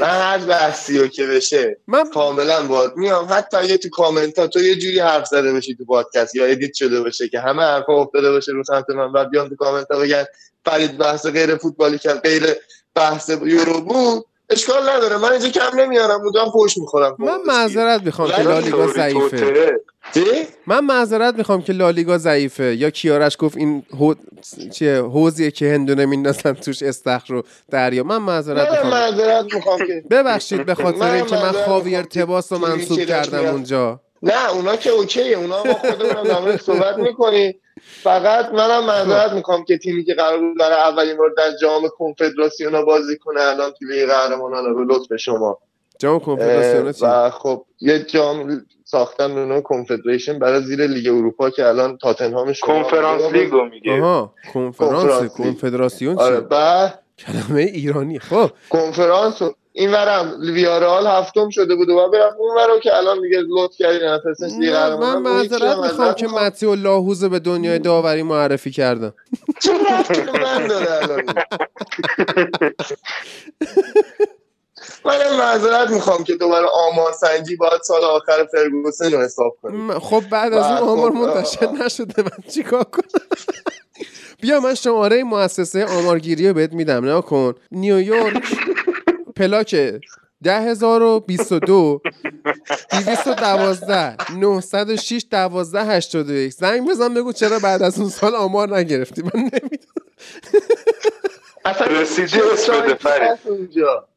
من هر بحثی رو که بشه من کاملا باید میام. حتی اگه تو کامنت ها تو یه جوری حرف زده باشی تو پادکست یا edit شده باشه که همه حرفا افتاده باشه رو سمت من بعد بیان تو کامنت ها بگن فرید بحث غیر فوتبالی کرد غیر بحث یورو بود. اشکال نداره. من اینجا کم نمیارم مدام فوش می‌خورم. من معذرت می‌خوام که لالیگا ضعیفه؟ من معذرت می‌خوام که لالیگا ضعیفه. یا کیارش گفت این. چیه؟ حوزیه که هندونه میندازن توش استخر رو دریا. من معذرت من می‌خوام. معذرت می‌خوام که ببخشید به خاطر من اینکه من معذرت خاوی می‌خوام ارتباس رو منصوب کردم. اونجا. نه اونا که اوکیه. اونا ما خودمون در صحبت می‌کنیم. فقط منم معذرت می‌خوام که تیمی که قرار بود برای اولین بار در جام کنفدراسیون بازی کنه الان تو لیگ قهرمانان رو به لطف شما. جام کنفدراسیون و خب یه جام ساختن به نام کنفدریشن برای زیر لیگ اروپا که الان تاتنهام شما کنفرانس لیگ میگه آها کنفرانس. کنفدراسیون آره کلمه ایرانی. خب. کنفرانس این ورم ویارال هفتم شده بود و برم اون ورم که الان دیگه لطف کردین اساسش لیگ نه من معذرت می‌خوام که. متیو لاهوز به دنیای داوری معرفی کردم من داره الان؟ منم معذرت می‌خوام که دوباره آمار سنجی باید سال آخر فرگوسن رو حساب کنیم خب بعد از و اون آمار خب، منتشر. نشده من چیکار کنم بیا من شماره مؤسسه آمارگیری رو بهت میدم نه کن نیویورک پلاک ده هزار و بیست و دو دیویست و دوازده نه شیش دوازده هشتاد و یک. زنگ بزن بگو چرا بعد از اون سال آمار نگرفتی؟ من نمی‌دونم. اصلا رسیدی اسم بده اونجا؟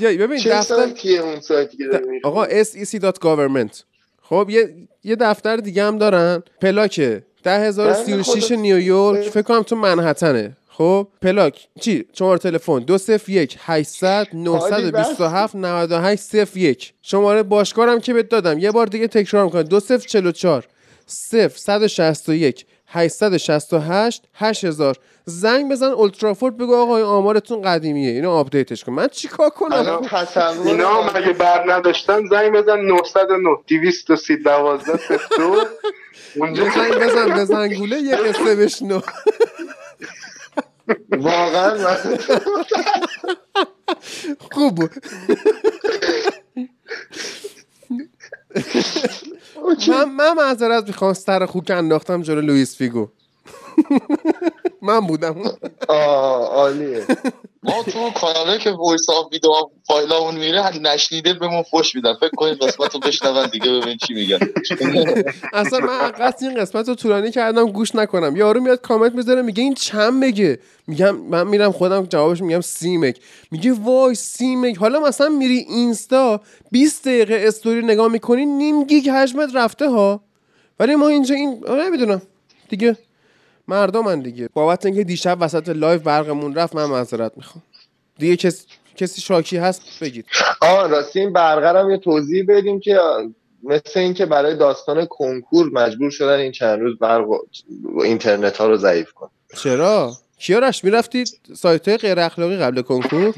ببین چه دفتر سایتیه اون سایتی که؟ آقا sec.government خب یه یه دفتر دیگه هم دارن. پلاک 10036 خودت- نیویورک. فکر کنم تو منحتنه. خب پلاک. چی؟ شماره تلفن. 201 800 927 98 01 شماره باشکارم که بهت دادم. یه بار دیگه تکرار می‌کنم. 2044 0 161 868 8000 زنگ بزن اولترافورد بگو آقا این آمارتون قدیمیه. اینو update ش کن. من چیکار کنم؟ اینا هم اگه بر نداشتن زنگ بزن 909 230 12 02 اونجا زنگ بزن به زنگوله یه قصه بشنو. واقعا خوب بود. من من معذرت می‌خوام سر خوک انداختم جلو لوئیس فیگو. من بودم. آه عالیه. ما تو کاناله که voice of ویدیو فایلامون میره نشنیده بهمون فوش میدن. فکر کنید قسمت رو بشنون دیگه ببین چی میگن. اصلا من قصد این قسمت رو طولانی کردم گوش نکنم. یارو میاد کامنت می‌ذاره میگه این چند بگه میگم من میرم خودم جوابش میگم سی مگ. میگه وای سی مگ. حالا مثلا میری اینستا 20 دقیقه استوری نگاه می‌کنی نیم گیگ حجمت رفته ها. ولی ما اینجا این نمی‌دونم دیگه. مردمن دیگه. بابت اینکه دیشب وسط live برقمون رفت من معذرت می‌خوام. دیگه کس... کسی شاکی هست بگید. آه راستی این برقرم یه توضیح بدیم که مثل اینکه برای داستان کنکور مجبور شدن این چند روز برق و اینترنت ها رو ضعیف کن چرا؟ کیارش می‌رفتی سایت های غیر اخلاقی قبل کنکور؟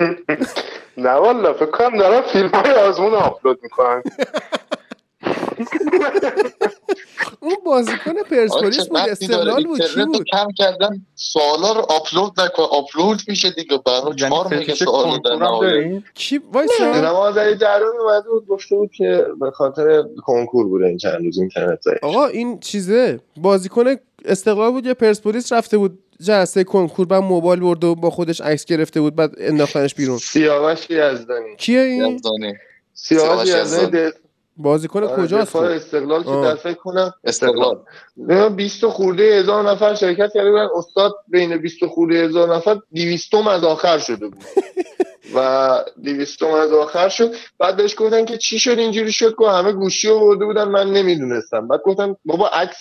نه والا فکر کنم دارن فیلم های آزمون آپلود می‌کنن. اون بازیکن پرسپولیس بود استقلال بود. کی بود؟ کم کردن سوالا رو آپلود نکن. آپلود میشه دیگه. برای یعنی چهار میگه سوال داریم؟ کی وایسا. نماز علی جرامی اومده بود گفته بود که به خاطر کنکور بوده این چند روز اینترنت زایی آقا این چیزه. بازیکن استقلال بود یا پرسپولیس رفته بود جلسه کنکور بعد موبایل برده و با خودش عکس گرفته بود بعد انداختنش بیرون. سیاوش یزدانی. کیه این؟ یزدانی. سیاوش یزدانی بازیکن آره، کجاست دفاع خب؟ استقلال که. در فکر کنم استقلال. نه 20 خورده هزار نفر شرکت کرده بودن. استاد بین 20 خورده هزار نفر 200 از آخر شده بود. و 200 از آخر شد. بعد بهش گفتن که چی شد اینجوری شد که همه گوشی آورده بودن. من نمی‌دونستم. بعد گفتم بابا عکس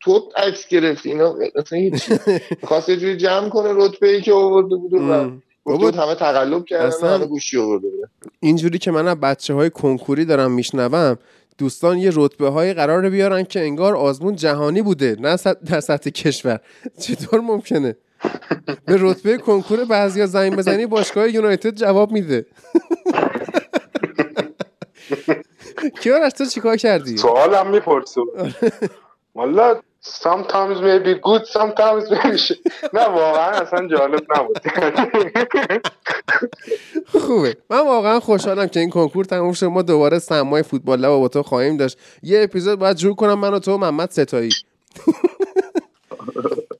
تو عکس گرفتی. اینا اصلا هیچ خواست یه جوری جمع کنه رتبه ای که آورده بود و بود همه تقلب کردن گوشی آورده اینجوری که من از بچه های کنکوری دارم میشنوم دوستان یه رتبه های قرار بیارن که انگار آزمون جهانی بوده نه در سطح کشور. چطور ممکنه؟ به رتبه کنکور بعضیا زنگ بزنی باشگاه یونایتد جواب میده. کیارش تو چیکار کردی؟ سوالم می‌پرسه. والا sometimes may be good sometimes may be shit. نه واقعا اصلا جالب نبود. خوبه. من واقعا خوشحالم که این کنکور تموم شد. ما دوباره سمای فوتبال لب با تو خواهیم داشت. یه اپیزود باید جور کنم من و تو و محمد ستایی.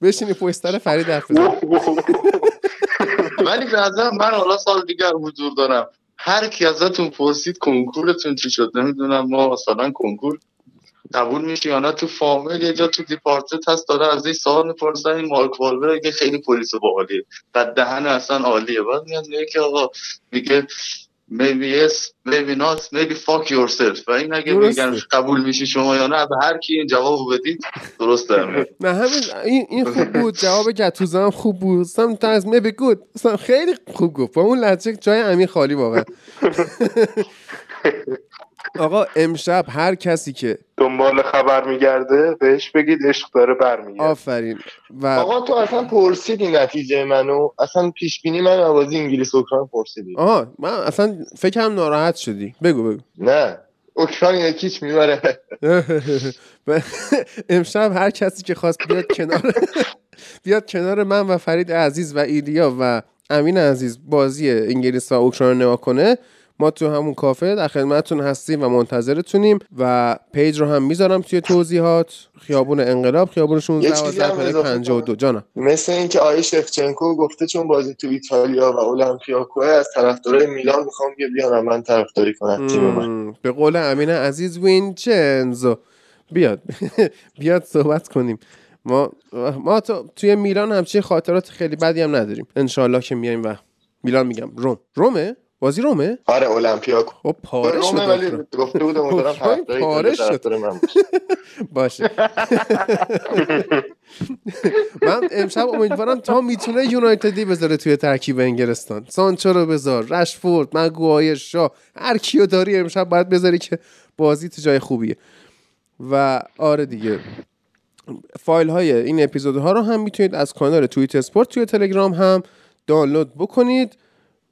بشینی پشت سر فرید حرف بزنی. ولی به نظرم من حالا سال دیگر حضور دارم. هر کی ازتون پرسید کنکورتون چی شد؟ نمی‌دونم. ما مثلا کنکور قبول میشه یا نه؟ تو فامیل یه جا تو دیپارتمنت هست داره از این سوال می‌پرسن این مارک والبر که خیلی پلیس باحالیه. بعد دهن اصلا عالیه. بعد میاد میگه که آقا میگه maybe yes maybe not maybe fuck yourself. و این اگه. میگن قبول میشی شما یا نه به هر کی این جواب بدید درست در میاد. نه همین این, این خوب بود. جواب گتوزه هم خوب بود. sometimes maybe good. اصلا خیلی خوب گفت. با اون لحجه جای امین خالی واقعا. آقا امشب هر کسی که دنبال خبر میگرده بهش بگید عشق داره برمیگرده. آفرین. و آقا تو اصلا پرسیدی نتیجه منو. اصلا پیش بینی من بازی انگلیس اوکراین پرسیدی. آها من اصلا فکرم ناراحت شدی. بگو بگو. نه. اوکراین یکیچ می‌بره. امشب هر کسی که خواست بیاد کنار بیاد کنار من و فرید عزیز و ایلیا و امین عزیز بازی انگلیس و اوکراین رو نگاه کنه ما تو همون کافه در خدمتتون هستیم و منتظرتونیم و پیج رو هم می‌ذارم توی توضیحات. خیابون انقلاب خیابون 16 یه چیزی هم 11 پله اضافه 52 جانم مثل اینکه آیه شفچنکو گفته چون بازی تو ایتالیا و اولمپیاکو از طرفدارای میلان می‌خوام که بیان من طرفداری کنن تیم من. به قول امین عزیز وینچنزو. بیاد. بیاد صحبت کنیم. ما ما تو توی میلان همچین خاطرات خیلی بدی هم نداریم. انشالله که میایم و میلان میگم. روم. رومه؟ بازی رومه؟ آره اولمپیاکو. خب پاره شد ولی. گفته بودم امیدوارم طرفداری پاره شد. من باشه. باشه. من امشب امیدوارم تا می‌تونه یونایتدی بذاره توی ترکیب انگلستان. سانچو رو بذار رشفورد مگوایر شا هر کیو داری امشب باید بذاری که بازی تو جای خوبیه. و آره دیگه. فایل های این اپیزودها رو هم می‌تونید از کانال توییت اسپورت توی تلگرام هم دانلود بکنید.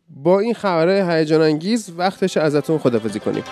با این خبرهای هیجان انگیز وقتش ازتون خدافزی کنیم.